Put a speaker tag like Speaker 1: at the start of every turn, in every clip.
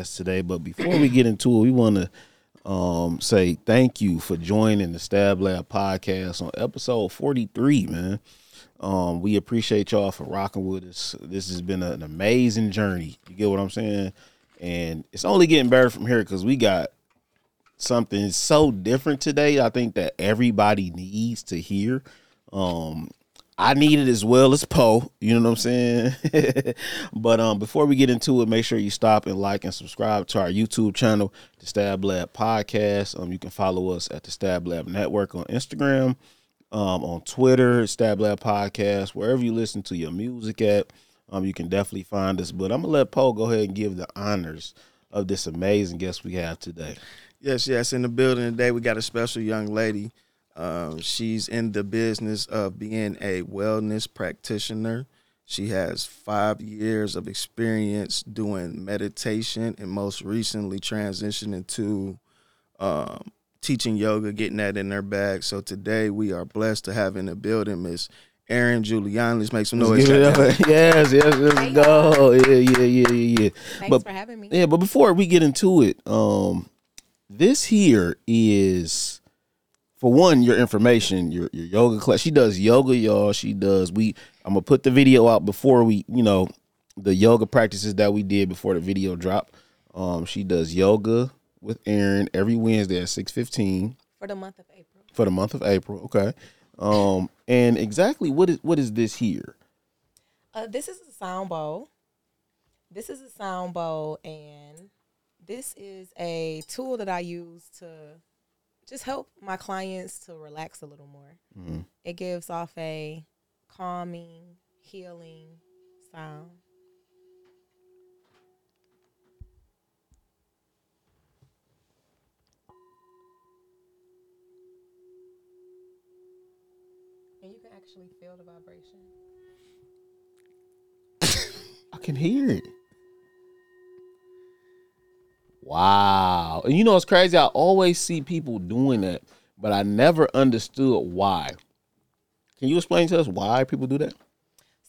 Speaker 1: podcast today. But before we get into it, we want to um, say thank you for joining the Stab Lab podcast on episode 43, man. Um, we appreciate y'all for rocking with us. This has been an amazing journey. You get what I'm saying? And it's only getting better from here because we got something so different today. I think that everybody needs to hear. Um, I need it as well as Poe. You know what I'm saying? but um, before we get into it, make sure you stop and like and subscribe to our YouTube channel, the Stab Lab Podcast. Um, you can follow us at the Stab Lab Network on Instagram, um, on Twitter, Stab Lab Podcast, wherever you listen to your music at. Um, you can definitely find us. But I'm gonna let Poe go ahead and give the honors of this amazing guest we have today.
Speaker 2: Yes, yes. In the building today, we got a special young lady. Um, she's in the business of being a wellness practitioner. She has five years of experience doing meditation and most recently transitioned to um, teaching yoga, getting that in their bag. So today we are blessed to have in the building Miss Erin Giuliani. Let's make some noise.
Speaker 1: yes, yes, let's go. Yeah, yeah, yeah, yeah, yeah.
Speaker 3: Thanks
Speaker 1: but,
Speaker 3: for having me.
Speaker 1: Yeah, but before we get into it, um, this here is for one your information, your your yoga class. She does yoga, y'all. She does. We I'm gonna put the video out before we, you know, the yoga practices that we did before the video drop. Um, she does yoga with Erin every Wednesday at six fifteen
Speaker 3: For the month of April.
Speaker 1: for the month of April. Okay. Um, and exactly what is what is this here?
Speaker 3: Uh, this is a sound bowl. This is a sound bowl, and this is a tool that I use to just help my clients to relax a little more.
Speaker 1: Mhm.
Speaker 3: It gives off a calming, healing sound. And you can actually feel the vibration.
Speaker 1: I can hear it. Wow. And you know it's crazy? I always see people doing that, but I never understood why. Can you explain to us why people do that?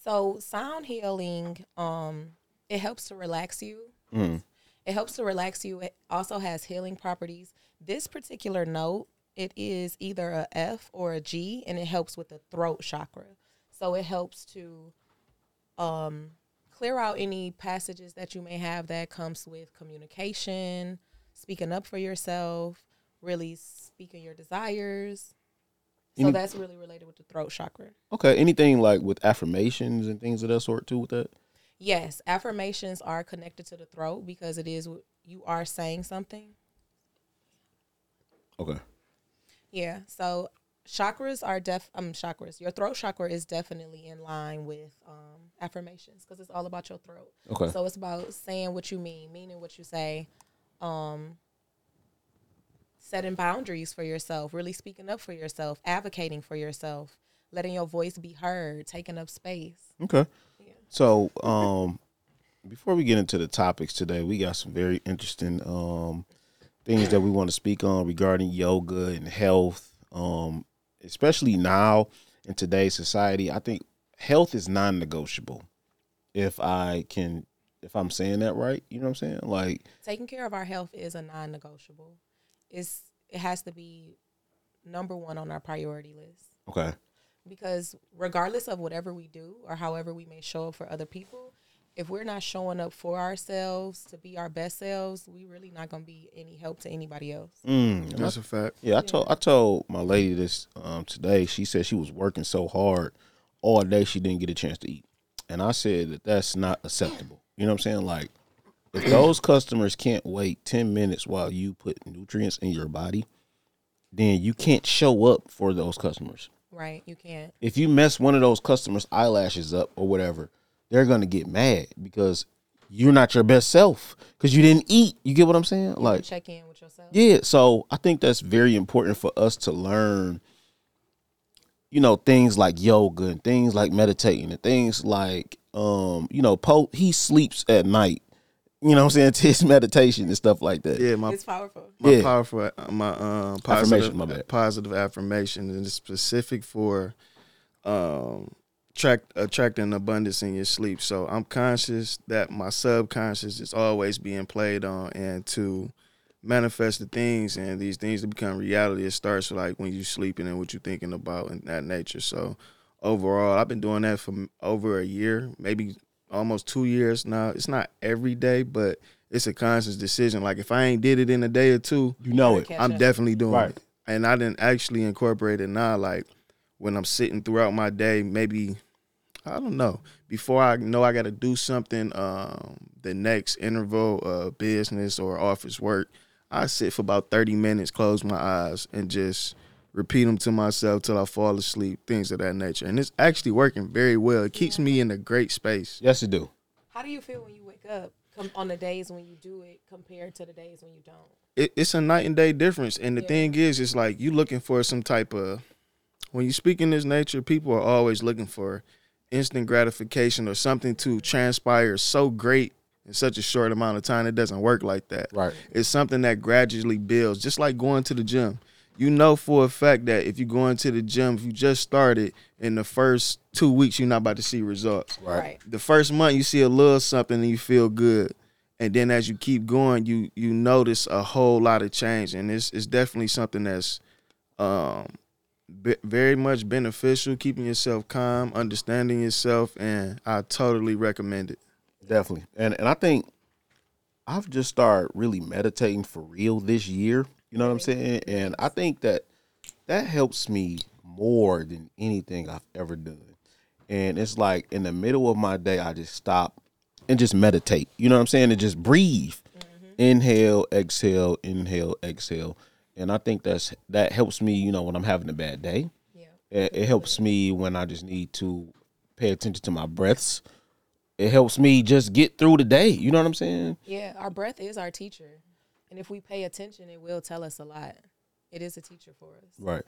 Speaker 3: So sound healing, um, it helps to relax you.
Speaker 1: Mm.
Speaker 3: It helps to relax you. It also has healing properties. This particular note, it is either a F or a G, and it helps with the throat chakra. So it helps to um, clear out any passages that you may have that comes with communication, speaking up for yourself, really speaking your desires. So
Speaker 1: Any-
Speaker 3: that's really related with the throat chakra.
Speaker 1: Okay. Anything like with affirmations and things of that sort too with that?
Speaker 3: Yes, affirmations are connected to the throat because it is you are saying something.
Speaker 1: Okay.
Speaker 3: Yeah. So chakras are def um chakras. Your throat chakra is definitely in line with um affirmations because it's all about your throat.
Speaker 1: Okay.
Speaker 3: So it's about saying what you mean, meaning what you say, um setting boundaries for yourself, really speaking up for yourself, advocating for yourself, letting your voice be heard, taking up space.
Speaker 1: Okay.
Speaker 3: Yeah.
Speaker 1: So, um, before we get into the topics today, we got some very interesting um things that we want to speak on regarding yoga and health. Um, especially now in today's society, I think health is non-negotiable. If I can, if I'm saying that right, you know what I'm saying? Like,
Speaker 3: taking care of our health is a non-negotiable. It's it has to be number one on our priority list
Speaker 1: okay,
Speaker 3: because regardless of whatever we do or however we may show up for other people, if we're not showing up for ourselves to be our best selves, we really not gonna be any help to anybody else.
Speaker 1: mm,
Speaker 2: That's a fact.
Speaker 1: Yeah, I told I told my lady this um, today. She said she was working so hard all day she didn't get a chance to eat, and I said that that's not acceptable. You know what I'm saying? Like, if those customers can't wait ten minutes while you put nutrients in your body, then you can't show up for those customers.
Speaker 3: Right? You can't.
Speaker 1: If you mess one of those customers' eyelashes up or whatever, they're gonna get mad because you're not your best self because you didn't eat. You get what I'm saying?
Speaker 3: You
Speaker 1: Like,
Speaker 3: check in with yourself.
Speaker 1: yeah, so I think that's very important for us to learn, you know, things like yoga and things like meditating and things like, um, you know, Poe he sleeps at night. You know what I'm saying? To his meditation and stuff like that.
Speaker 2: Yeah, my
Speaker 3: It's powerful.
Speaker 2: my
Speaker 1: Yeah.
Speaker 2: powerful uh, my um
Speaker 1: Affirmation, my bad.
Speaker 2: positive affirmation and it's specific for um attract attract an abundance in your sleep. So I'm conscious that my subconscious is always being played on, and to manifest the things and these things to become reality, it starts like when you sleeping and what you're thinking about in that nature. So overall, I've been doing that for over a year, maybe almost two years now. It's not every day, but it's a conscious decision. Like if I ain't did it in a day or two,
Speaker 1: You know it.
Speaker 2: I'm definitely doing
Speaker 1: Right.
Speaker 2: it. And I didn't actually incorporate it now. Like when I'm sitting throughout my day, maybe I don't know. Before I know I got to do something, um, the next interval of business or office work, I sit for about 30 minutes, close my eyes, and just repeat them to myself till I fall asleep. Things of that nature, and it's actually working very well. It keeps me in a great space.
Speaker 1: Yes, it do.
Speaker 3: How do you feel when you wake up com- on the days when you do it compared to the days when you don't?
Speaker 2: it, it's a night and day difference. And the
Speaker 3: Yeah.
Speaker 2: thing is, it's like you looking for some type of when you speak in this nature, people are always looking for instant gratification or something to transpire so great in such a short amount of time. It doesn't work like that.
Speaker 1: Right.
Speaker 2: It's something that gradually builds, just like going to the gym. You know for a fact that if you go into the gym, if you just started in the first two weeks, you're not about to see results
Speaker 1: Right.
Speaker 2: the first month you see a little something and you feel good and then as you keep going you you notice a whole lot of change and it's it's definitely something that's um be, very much beneficial keeping yourself calm understanding yourself and i totally recommend it
Speaker 1: Definitely. And and I think I've just started really meditating for real this year. You know what I'm saying? And I think that that helps me more than anything I've ever done. And it's like in the middle of my day, I just stop and just meditate. You know what I'm saying? And just breathe. Mm-hmm. Inhale, exhale, inhale, exhale. And I think that's that helps me, you know, when I'm having a bad day.
Speaker 3: Yeah.
Speaker 1: It, it helps me when I just need to pay attention to my breaths. It helps me just get through the day. You know what I'm saying?
Speaker 3: Yeah, our breath is our teacher. And if we pay attention, it will tell us a lot. It is a teacher for us.
Speaker 1: Right.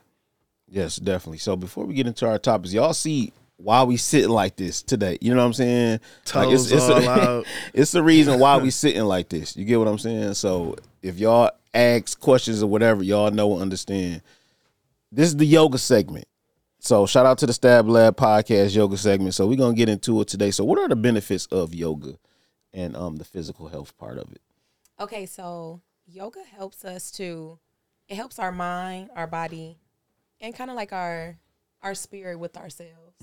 Speaker 1: Yes, definitely. So before we get into our topics, y'all see why we sitting like this today. You know what I'm saying?
Speaker 2: Toes
Speaker 1: it's,
Speaker 2: all
Speaker 1: a,
Speaker 2: out.
Speaker 1: it's the reason why we sitting like this. You get what I'm saying? So if y'all ask questions or whatever, y'all know and understand. This is the yoga segment. So shout out to the Stab Lab podcast yoga segment. So we're gonna get into it today. So what are the benefits of yoga and um the physical health part of it?
Speaker 3: Okay, so yoga helps us to it helps our mind, our body, and kind of like our our spirit with ourselves.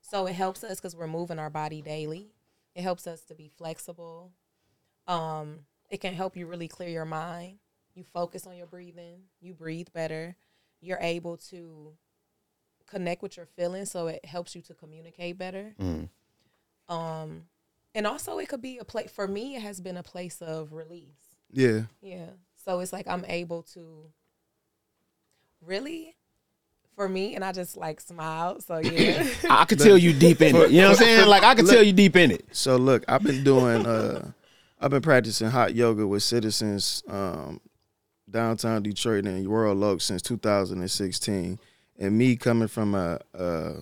Speaker 3: So it helps us because we're moving our body daily. It helps us to be flexible. Um, it can help you really clear your mind. You focus on your breathing. You breathe better. You're able to connect with your feelings, so it helps you to communicate better.
Speaker 1: Mm.
Speaker 3: Um, and also it could be a place for me. It has been a place of release.
Speaker 2: yeah
Speaker 3: Yeah. So it's like I'm able to really for me and I just like smiled. So yeah.
Speaker 1: I could tell you deep in it. You know what I'm saying? Like I could tell you deep in it.
Speaker 2: So look, I've been doing uh I've been practicing hot yoga with citizens um downtown Detroit and Royal Oak since 2016. And me coming from a, a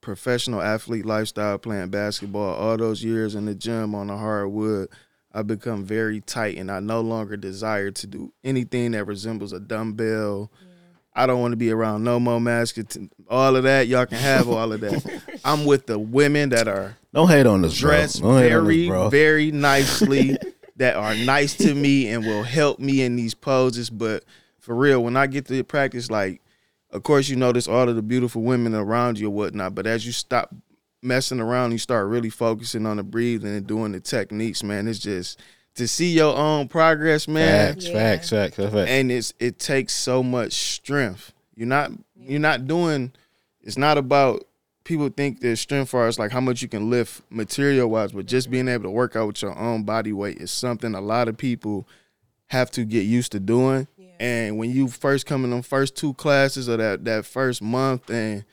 Speaker 2: professional athlete lifestyle playing basketball all those years in the gym on the hardwood, I've become very tight and I no longer desire to do anything that resembles a dumbbell. I don't want to be around no more masks. All of that, y'all can have all of that. I'm with the women that are
Speaker 1: Don't hate on this, bro.
Speaker 2: dressed
Speaker 1: Don't this,
Speaker 2: very, very nicely that are nice to me and will help me in these poses. But for real, when I get to practice, like, of course, you notice all of the beautiful women around you or whatnot. But as you stop messing around, you start really focusing on the breathing and doing the techniques, man. It's just to see your own progress, man
Speaker 1: Facts,
Speaker 3: Yeah.
Speaker 1: facts, facts, facts, facts.
Speaker 2: and it's it takes so much strength. You're not you're not doing. It's not about people think that strength for us like how much you can lift material wise, but just being able to work out with your own body weight is something a lot of people have to get used to doing.
Speaker 3: Yeah.
Speaker 2: And when you first come in them first two classes or that that first month and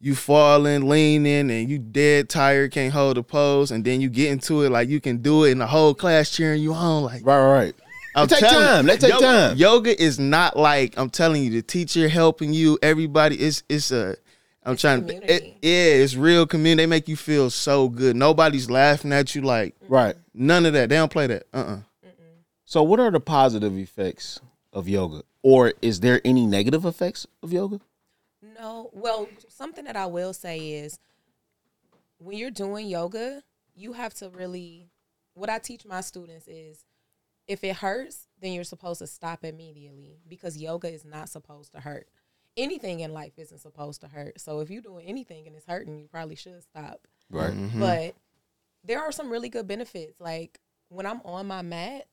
Speaker 2: you falling, leaning, and you dead tired, can't hold a pose, and then you get into it like you can do it, and the whole class cheering you on, like
Speaker 1: right, right, right.
Speaker 2: I'm
Speaker 1: take
Speaker 2: telling-
Speaker 1: time. Let take
Speaker 2: yoga,
Speaker 1: time.
Speaker 2: Yoga is not like I'm telling you. The teacher helping you. Everybody. It's it's a. I'm
Speaker 3: It's
Speaker 2: trying to. It, yeah, it's real community. They make you feel so good. Nobody's laughing at you. Like
Speaker 1: Right.
Speaker 2: none of that. They don't play that. Uh. uh
Speaker 1: So, what are the positive effects of yoga, or is there any negative effects of yoga?
Speaker 3: No. Well, something that I will say is when you're doing yoga, you have to really what I teach my students is if it hurts, then you're supposed to stop immediately because yoga is not supposed to hurt. Anything in life isn't supposed to hurt. So if you're doing anything and it's hurting, you probably should stop.
Speaker 1: Right.
Speaker 2: Mm-hmm.
Speaker 3: But there are some really good benefits. Like when I'm on my mat,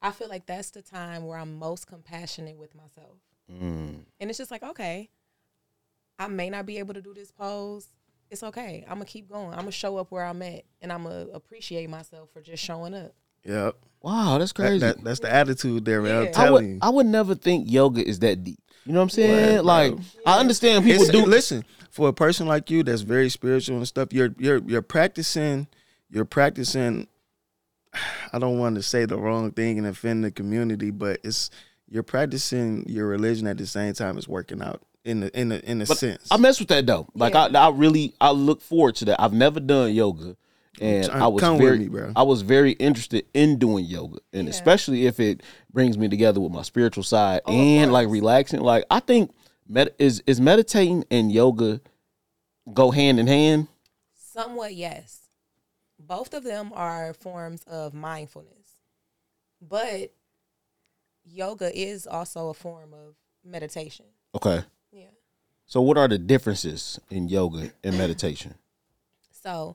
Speaker 3: I feel like that's the time where I'm most compassionate with myself.
Speaker 1: Mm.
Speaker 3: And it's just like, okay, I may not be able to do this pose. It's okay. I'm gonna keep going. I'm gonna show up where I'm at, and I'm gonna appreciate myself for just showing up.
Speaker 2: Yep.
Speaker 1: Wow, that's crazy.
Speaker 2: that, that's the attitude there, man.
Speaker 3: Yeah.
Speaker 2: I'm
Speaker 3: I
Speaker 1: I
Speaker 2: telling
Speaker 1: would
Speaker 2: you.
Speaker 1: I would never think yoga is that deep. You know what I'm saying?
Speaker 2: Right,
Speaker 1: like
Speaker 2: bro.
Speaker 1: I understand people
Speaker 2: It's-
Speaker 1: do
Speaker 2: listen for a person like you that's very spiritual and stuff. You're you're you're practicing. You're practicing. I don't want to say the wrong thing and offend the community, but it's you're practicing your religion at the same time as working out in the in the in a
Speaker 1: But
Speaker 2: sense.
Speaker 1: I mess with that though. Like
Speaker 3: Yeah.
Speaker 1: I, I really, I look forward to that. I've never done yoga, and
Speaker 2: Try-
Speaker 1: I was
Speaker 2: come with
Speaker 1: very,
Speaker 2: me, bro.
Speaker 1: I was very interested in doing yoga, and
Speaker 3: Yeah.
Speaker 1: especially if it brings me together with my spiritual side
Speaker 3: Oh,
Speaker 1: and like relaxing. Like I think med- is is meditating and yoga go hand in hand.
Speaker 3: Somewhat, yes. Both of them are forms of mindfulness, but yoga is also a form of meditation.
Speaker 1: Okay. So what are the differences in yoga and meditation?
Speaker 3: So,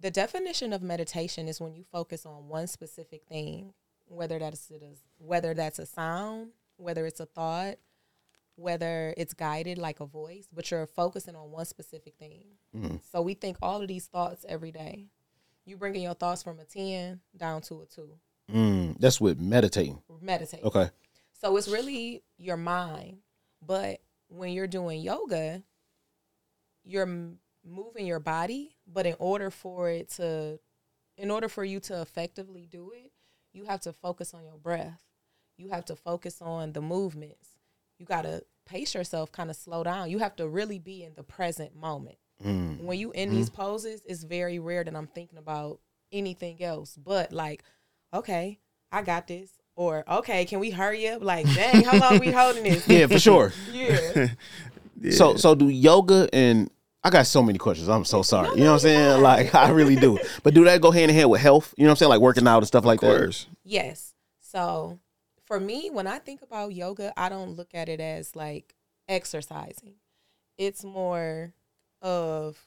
Speaker 3: the definition of meditation is when you focus on one specific thing, whether that's is, whether that's a sound, whether it's a thought, whether it's guided like a voice, but you're focusing on one specific thing.
Speaker 1: Mhm.
Speaker 3: So we think all of these thoughts every day. You bringing your thoughts from a ten down to a two.
Speaker 1: Mm, that's with meditating.
Speaker 3: Meditate.
Speaker 1: Okay.
Speaker 3: So it's really your mind. But when you're doing yoga, you're moving your body, but in order for it to in order for you to effectively do it, you have to focus on your breath. You have to focus on the movements. You got to pace yourself, kind of slow down. You have to really be in the present moment.
Speaker 1: Mm.
Speaker 3: When you in these poses, it's very rare that I'm thinking about anything else. But like, okay, I got this. Or okay, can we hurry up? Like, dang, how long we holding this?
Speaker 1: Yeah, for sure.
Speaker 3: Yeah.
Speaker 2: Yeah.
Speaker 1: So so do yoga and I got so many questions. I'm so sorry. You know what I'm saying? Like I really do. But do that go hand in hand with health? You know what I'm saying? Like working out and stuff like
Speaker 2: of
Speaker 1: that.
Speaker 2: course.
Speaker 3: Yes. So for me, when I think about yoga, I don't look at it as like exercising. It's more of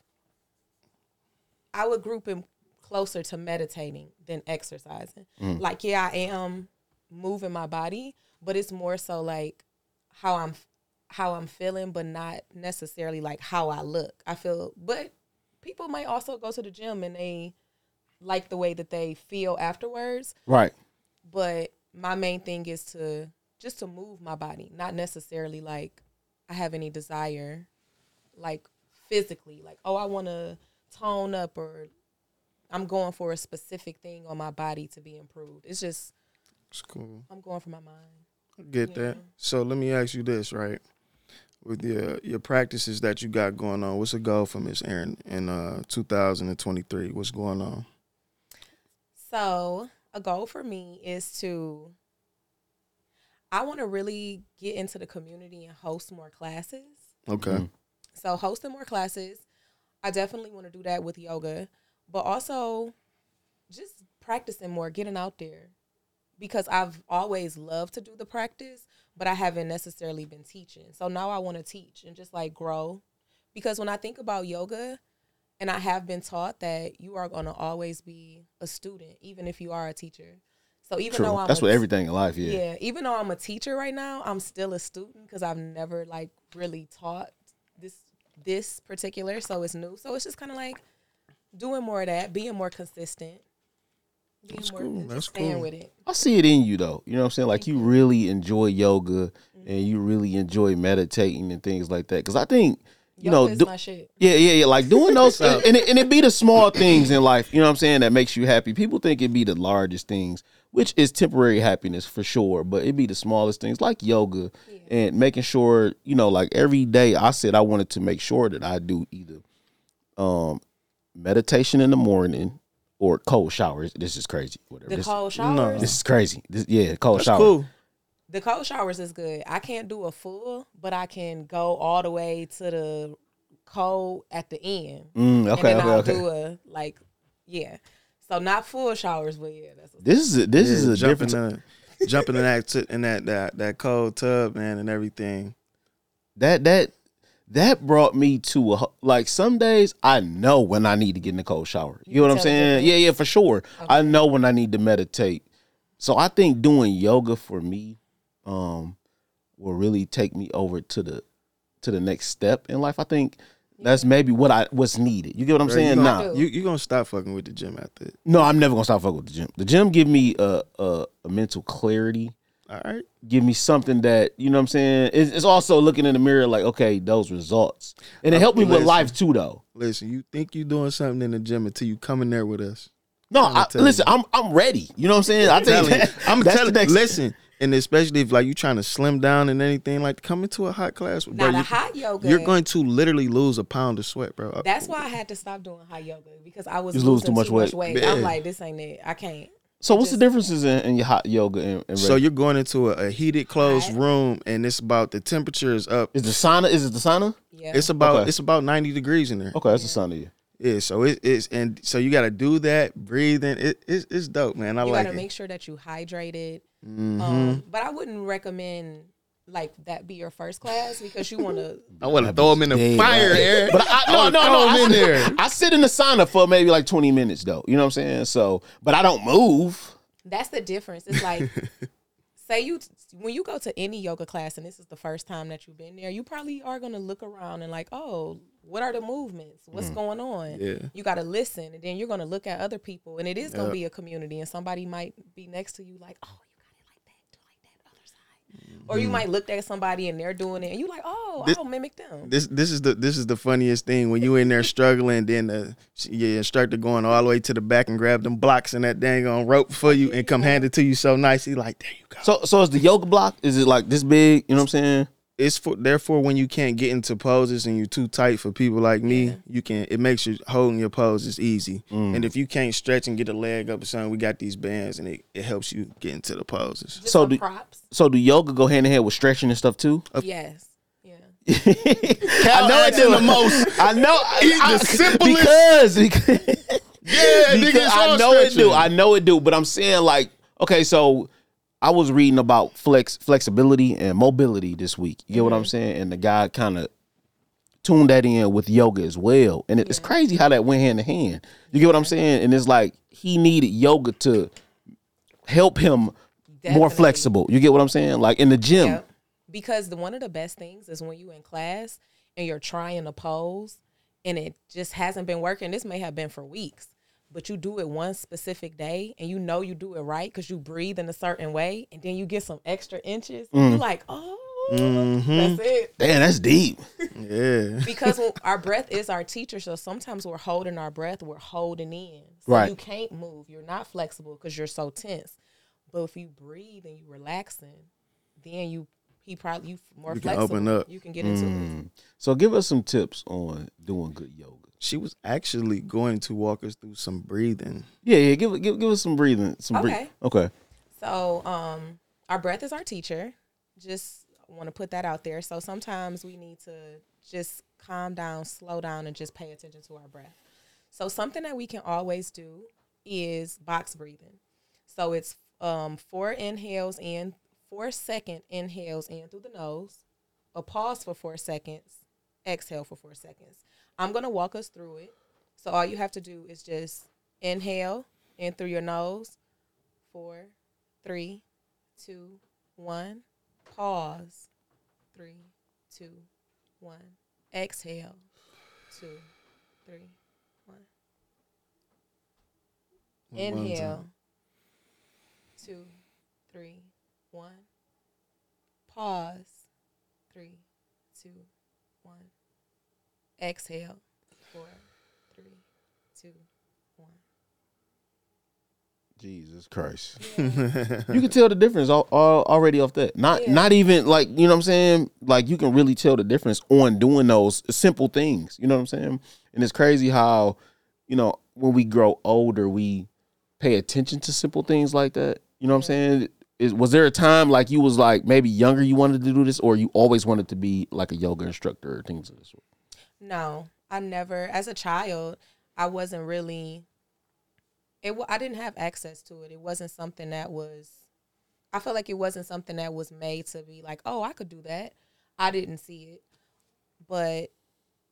Speaker 3: I would group it closer to meditating than exercising. Mm. Like, yeah, I am moving my body, but it's more so like how I'm how I'm feeling, but not necessarily like how I look. I feel but people might also go to the gym and they like the way that they feel afterwards
Speaker 1: Right.
Speaker 3: but my main thing is to just to move my body not necessarily like i have any desire like physically like oh i want to tone up or i'm going for a specific thing on my body to be improved it's just
Speaker 2: It's cool.
Speaker 3: i'm going for my mind
Speaker 2: I get that. So let me ask you this, right? With your your practices that you got going on, what's the goal for Miss Erin in uh 2023? What's going on?
Speaker 3: So, a goal for me is to I want to really get into the community and host more classes.
Speaker 2: Okay.
Speaker 1: Mhm.
Speaker 3: So, hosting more classes, I definitely want to do that with yoga, but also just practicing more, getting out there. Because I've always loved to do the practice, but I haven't necessarily been teaching. So now I want to teach and just like grow. Because when I think about yoga, and I have been taught that you are going to always be a student, even if you are a teacher. So even
Speaker 1: True.
Speaker 3: though I'm
Speaker 1: That's
Speaker 3: a
Speaker 1: what everything in life, yeah.
Speaker 3: yeah. even though I'm a teacher right now, I'm still a student because I've never like really taught this this particular, so it's new. So it's just kind of like doing more of that, being more consistent. Being
Speaker 2: That's
Speaker 3: more,
Speaker 2: cool. That's cool.
Speaker 3: with it.
Speaker 1: I see it in you though. You know what I'm saying? Like you really enjoy yoga and you really enjoy meditating and things like that. Cause I think, you
Speaker 3: Yoga
Speaker 1: know, do-
Speaker 3: my shit.
Speaker 1: Yeah, yeah, yeah. Like doing those, and, and it, and it be the small things in life, you know what I'm saying, that makes you happy. People think it be the largest things, which is temporary happiness for sure, but it be the smallest things like yoga and making sure, you know, like every day I said I wanted to make sure that I do either um meditation in the morning or cold showers. This is crazy. Whatever.
Speaker 3: The
Speaker 1: This,
Speaker 3: cold showers.
Speaker 1: this is crazy. This, yeah, cold
Speaker 2: That's
Speaker 1: shower.
Speaker 2: cool.
Speaker 3: The cold showers is good. I can't do a full, but I can go all the way to the cold at the end.
Speaker 1: Mm,
Speaker 3: and
Speaker 1: okay,
Speaker 3: then
Speaker 1: okay,
Speaker 3: I'll
Speaker 1: okay.
Speaker 3: do a like, yeah. So not full showers, but yeah, that's
Speaker 1: This is a, this is a
Speaker 2: jumping
Speaker 1: different.
Speaker 2: in, jumping in that in that, that that cold tub, man, and everything.
Speaker 1: that that that brought me to a ho- like some days I know when I need to get in the cold shower. You, know what I'm saying? Yeah, yeah, for sure. I know when I need to meditate. So I think doing yoga for me um will really take me over to the to the next step in life. I think that's maybe what I what's needed. You get what I'm
Speaker 2: Bro,
Speaker 1: saying?
Speaker 2: you
Speaker 1: Nah.
Speaker 3: gonna-
Speaker 2: You you gonna stop fucking with the gym after it.
Speaker 1: No, I'm never gonna stop fucking with the gym. The gym give me a a, a mental clarity.
Speaker 2: All right.
Speaker 1: give me something that you know what I'm saying. It's, it's also looking in the mirror like, okay, those results, and it uh, helped me with life too, though.
Speaker 2: Listen, you think you're doing something in the gym until you come in there with us.
Speaker 1: No,
Speaker 2: I'ma
Speaker 1: I,
Speaker 2: tell
Speaker 1: listen, I'm I'm ready. You know what I'm saying? I think
Speaker 2: telling you. I'm
Speaker 1: that's
Speaker 2: telling
Speaker 1: the next-
Speaker 2: listen, and especially if like you're trying to slim down and anything, like come into a hot class, bro.
Speaker 3: now the
Speaker 2: you,
Speaker 3: hot yoga.
Speaker 2: you're going to literally lose a pound of sweat, bro.
Speaker 3: That's why I had to stop doing hot yoga because I was
Speaker 1: You lose
Speaker 3: losing
Speaker 1: too much weight.
Speaker 2: Yeah.
Speaker 3: I'm like, this ain't it. I can't.
Speaker 1: So what's the differences in, in your hot yoga and, and
Speaker 2: So you're going into a, a heated, closed
Speaker 3: Hot.
Speaker 2: room, and it's about the temperature is up.
Speaker 1: is the sauna? Is it the sauna?
Speaker 3: Yeah.
Speaker 2: It's about
Speaker 1: Okay.
Speaker 2: it's about 90 degrees in there.
Speaker 1: Okay, that's the sauna. Yeah.
Speaker 2: Yeah, so it, it's and so you got to do that, breathing. It, it's it's dope, man. I
Speaker 3: you
Speaker 2: like
Speaker 3: You
Speaker 2: gotta
Speaker 3: make sure that you hydrated.
Speaker 2: Mhm.
Speaker 3: Um, but I wouldn't recommend like that be your first class because you want to.
Speaker 2: I want to throw them in the
Speaker 1: Dead,
Speaker 2: fire,
Speaker 1: right?
Speaker 2: Erin.
Speaker 1: But I, no,
Speaker 2: wanna
Speaker 1: no,
Speaker 2: throw
Speaker 1: no.
Speaker 2: 'em
Speaker 1: I,
Speaker 2: in
Speaker 1: sit-
Speaker 2: there.
Speaker 1: I sit in the sauna for maybe like 20 minutes though. You know what I'm saying? So, but I don't move.
Speaker 3: That's the difference. It's like. Say you when you go to any yoga class and this is the first time that you've been there, you probably are gonna look around and like, oh, what are the movements? What's mm. going on?
Speaker 2: Yeah.
Speaker 3: You got to listen, and then you're gonna look at other people, and it is gonna
Speaker 2: Yep.
Speaker 3: be a community, and somebody might be next to you like, oh, you got it like that, do like that other side, or you mm. might look at somebody and they're doing it, and you like, oh,
Speaker 2: This-
Speaker 3: I'll mimic them.
Speaker 2: This this is the this is the funniest thing when you in there struggling, then uh, the your instructor going all the way to the back and grab them blocks and that dang on rope for you and come hand it to you so nice. He like, there you go.
Speaker 1: So, so is the yoga block? Is it like this big? You know what I'm saying?
Speaker 2: It's for therefore when you can't get into poses and you're too tight for people like me,
Speaker 3: Yeah.
Speaker 2: you can it makes you holding your poses easy.
Speaker 1: Mm.
Speaker 2: And if you can't stretch and get a leg up or something, we got these bands and it, it helps you get into the poses.
Speaker 3: Just
Speaker 1: so do-
Speaker 3: props.
Speaker 1: So do yoga go hand in hand with stretching and stuff too?
Speaker 3: Yes. Yeah.
Speaker 1: I know it
Speaker 2: asking
Speaker 1: do.
Speaker 2: the most-
Speaker 1: I know.
Speaker 2: He's
Speaker 1: I,
Speaker 2: the simplest-
Speaker 1: because, because
Speaker 2: Yeah,
Speaker 1: because I know it do. I know it do. But I'm saying like, okay, so I was reading about flex flexibility and mobility this week. You get what I'm mm-hmm. saying? And the guy kind of tuned that in with yoga as well. And it, it's crazy how that went hand in hand. You get what I'm saying? And it's like he needed yoga to help him more flexible. You get what I'm saying? Like in the gym.
Speaker 3: Yep. Because the one of the best things is when you're in class and you're trying to pose and it just hasn't been working. This may have been for weeks, but you do it one specific day and you know you do it right because you breathe in a certain way and then you get some extra inches.
Speaker 1: Mm.
Speaker 3: you're like, oh, that's it.
Speaker 1: Damn, that's deep.
Speaker 2: Yeah.
Speaker 3: Because our breath is our teacher, so sometimes we're holding our breath, we're holding in. So
Speaker 1: Right.
Speaker 3: you can't move. You're not flexible because you're so tense. But if you breathe and you relaxing, then you he probably you more
Speaker 2: You can
Speaker 3: flexible.
Speaker 2: open up.
Speaker 3: You can get into it.
Speaker 1: Mm. So give us some tips on doing good yoga.
Speaker 2: She was actually going to walk us through some breathing.
Speaker 1: Yeah, yeah. Give give give us some breathing. Some
Speaker 3: Okay.
Speaker 1: breathing. Okay.
Speaker 3: So, um, our breath is our teacher. Just want to put that out there. So sometimes we need to just calm down, slow down, and just pay attention to our breath. So something that we can always do is box breathing. So it's um, four inhales in, four second inhales in through the nose, a pause for four seconds, exhale for four seconds. I'm gonna walk us through it. So all you have to do is just inhale in through your nose, four, three, two, one. Pause. Three, two, one. Exhale. Two, three, one.
Speaker 2: One
Speaker 3: Inhale. Two, three, one. Pause. Three, two, one. Exhale. Four, three, two, one.
Speaker 1: Jesus Christ. you can tell the difference all, all, already off that. Not
Speaker 3: Yeah.
Speaker 1: not even like you know what I'm saying. Like you can really tell the difference on doing those simple things. You know what I'm saying? And it's crazy how you know when we grow older we pay attention to simple things like that. You know what I'm saying? Is was there a time like you was like maybe younger you wanted to do this or you always wanted to be like a yoga instructor or things of this sort?
Speaker 3: No, I never. As a child, I wasn't really. It. I didn't have access to it. It wasn't something that was. I felt like it wasn't something that was made to be like, oh, I could do that. I didn't see it, but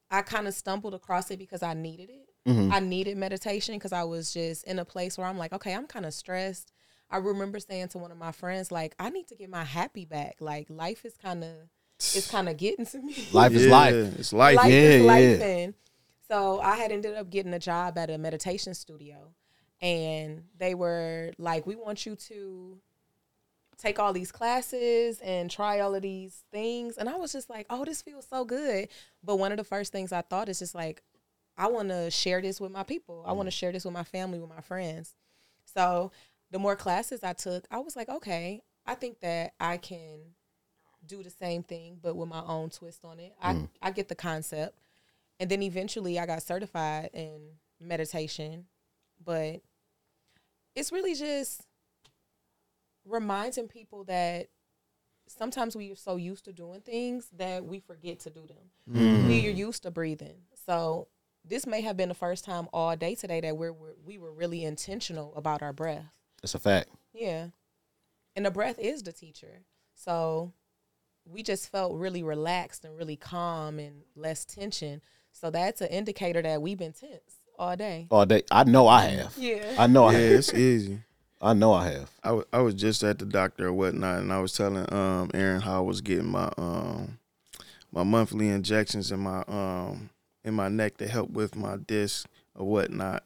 Speaker 3: I kind of stumbled across it because I needed it.
Speaker 1: Mhm.
Speaker 3: I needed meditation because I was just in a place where I'm like, okay, I'm kind of stressed. I remember saying to one of my friends, like, I need to get my happy back. Like, life is kind of, it's kind of getting to me.
Speaker 1: Life is
Speaker 2: Yeah,
Speaker 1: life.
Speaker 2: It's life.
Speaker 3: life
Speaker 1: Yeah,
Speaker 3: is
Speaker 1: yeah.
Speaker 3: life. And so I had ended up getting a job at a meditation studio, and they were like, "We want you to take all these classes and try all of these things." And I was just like, "Oh, this feels so good." But one of the first things I thought is just like, I want to share this with my people. I want to mm. share this with my family, with my friends. So the more classes I took, I was like, okay, I think that I can do the same thing, but with my own twist on it. I, I get the concept. And then eventually I got certified in meditation. But it's really just reminding people that sometimes we are so used to doing things that we forget to do them.
Speaker 1: Mm-hmm.
Speaker 3: We are used to breathing. So this may have been the first time all day today that we're, we're we were really intentional about our breath.
Speaker 1: That's a fact.
Speaker 3: Yeah. And the breath is the teacher. So we just felt really relaxed and really calm and less tension. So that's an indicator that we've been tense all day.
Speaker 1: All day. I know I have.
Speaker 3: Yeah.
Speaker 1: I know I
Speaker 2: Yeah,
Speaker 1: have.
Speaker 2: it's easy.
Speaker 1: I know I have.
Speaker 2: I wa- I was just at the doctor or whatnot, and I was telling um Erin how I was getting my um my monthly injections in my um in my neck to help with my disc or whatnot.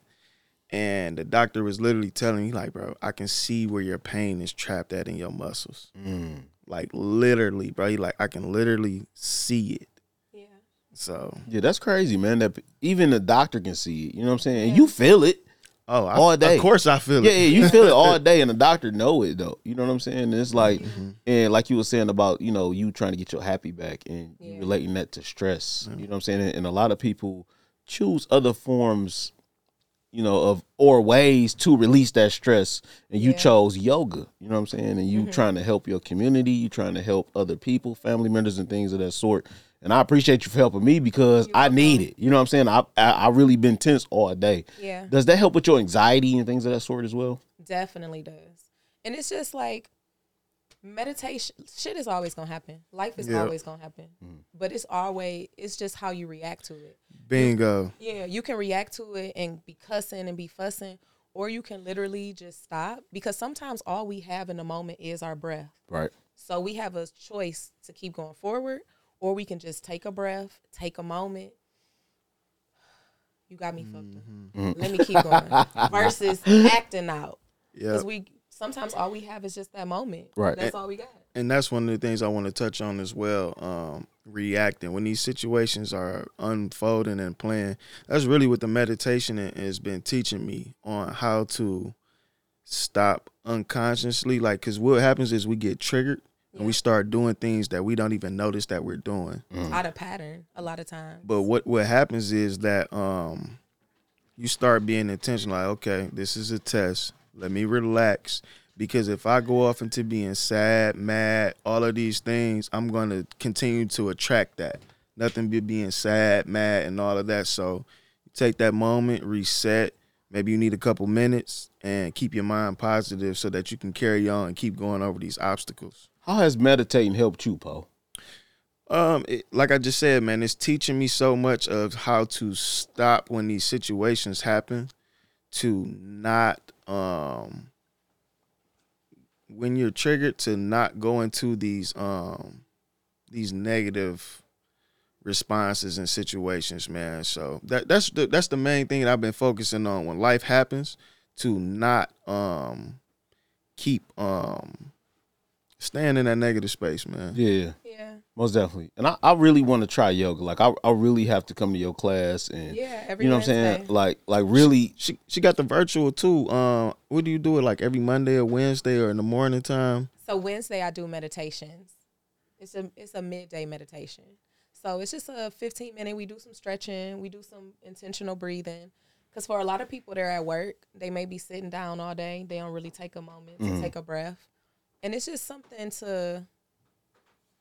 Speaker 2: And the doctor was literally telling me, like, bro, I can see where your pain is trapped at in your muscles.
Speaker 1: Mm.
Speaker 2: Like literally, bro. He like I can literally see it.
Speaker 3: Yeah.
Speaker 2: So
Speaker 1: Yeah, that's crazy, man. That even the doctor can see it. You know what I'm saying? And
Speaker 3: Yeah.
Speaker 1: you feel it.
Speaker 2: oh, I,
Speaker 1: All day.
Speaker 2: Of course, I feel
Speaker 1: Yeah,
Speaker 2: it.
Speaker 1: yeah, you feel it all day, and the doctor know it though. You know what I'm saying? And it's like,
Speaker 2: Mm-hmm.
Speaker 1: and like you were saying about you know you trying to get your happy back, and
Speaker 3: Yeah.
Speaker 1: relating that to stress. You know what I'm saying? And, and a lot of people choose other forms, you know, of or ways to release that stress, and you
Speaker 3: Yeah.
Speaker 1: chose yoga. You know what I'm saying? And you mm-hmm. trying to help your community, you trying to help other people, family members, and things of that sort. And I appreciate you for helping me because I need it. You know what I'm saying? I, I I really been tense all day.
Speaker 3: Yeah.
Speaker 1: Does that help with your anxiety and things of that sort as well?
Speaker 3: Definitely does. And it's just like meditation shit is always gonna happen. Life is
Speaker 2: Yeah.
Speaker 3: always gonna happen. Mm. But it's always it's just how you react to it.
Speaker 2: Bingo.
Speaker 3: Yeah, you can react to it and be cussing and be fussing, or you can literally just stop because sometimes all we have in the moment is our breath.
Speaker 1: Right.
Speaker 3: So we have a choice to keep going forward, or we can just take a breath, take a moment. You got me fucked up. Mm-hmm. Mm-hmm. Let me keep going. Versus acting out.
Speaker 2: Yeah.
Speaker 3: Because we sometimes all we have is just that moment.
Speaker 1: Right.
Speaker 3: That's all we got.
Speaker 2: And that's one of the things I want to touch on as well. Um, reacting when these situations are unfolding and playing. That's really what the meditation has been teaching me on how to stop unconsciously. Like, cause what happens is we get triggered and we start doing things that we don't even notice that we're doing.
Speaker 3: Out of pattern a lot of times.
Speaker 2: But what what happens is that um, you start being intentional. Like, okay, this is a test. Let me relax. Because if I go off into being sad, mad, all of these things, I'm going to continue to attract that. Nothing but being sad, mad, and all of that. So take that moment, reset. Maybe you need a couple minutes and keep your mind positive so that you can carry on and keep going over these obstacles.
Speaker 1: How has meditating helped you, Poe?
Speaker 2: Um, it, like I just said, man, it's teaching me so much of how to stop when these situations happen, to not um when you're triggered to not go into these um these negative responses and situations, man. So that that's the that's the main thing that I've been focusing on when life happens to not um keep um staying in that negative space, man.
Speaker 1: Yeah,
Speaker 3: yeah.
Speaker 1: most definitely. And I, I really want to try yoga. Like I, I really have to come to your class and
Speaker 3: Yeah. Every
Speaker 1: you know what I'm saying? Like like really
Speaker 2: She she got the virtual too. Um, what do you do it like every Monday or Wednesday or in the morning time?
Speaker 3: So Wednesday I do meditations. It's a it's a midday meditation. So it's just a 15 minute. We do some stretching. We do some intentional breathing. Because for a lot of people, they're at work. They may be sitting down all day. They don't really take a moment to take a breath. And it's just something to,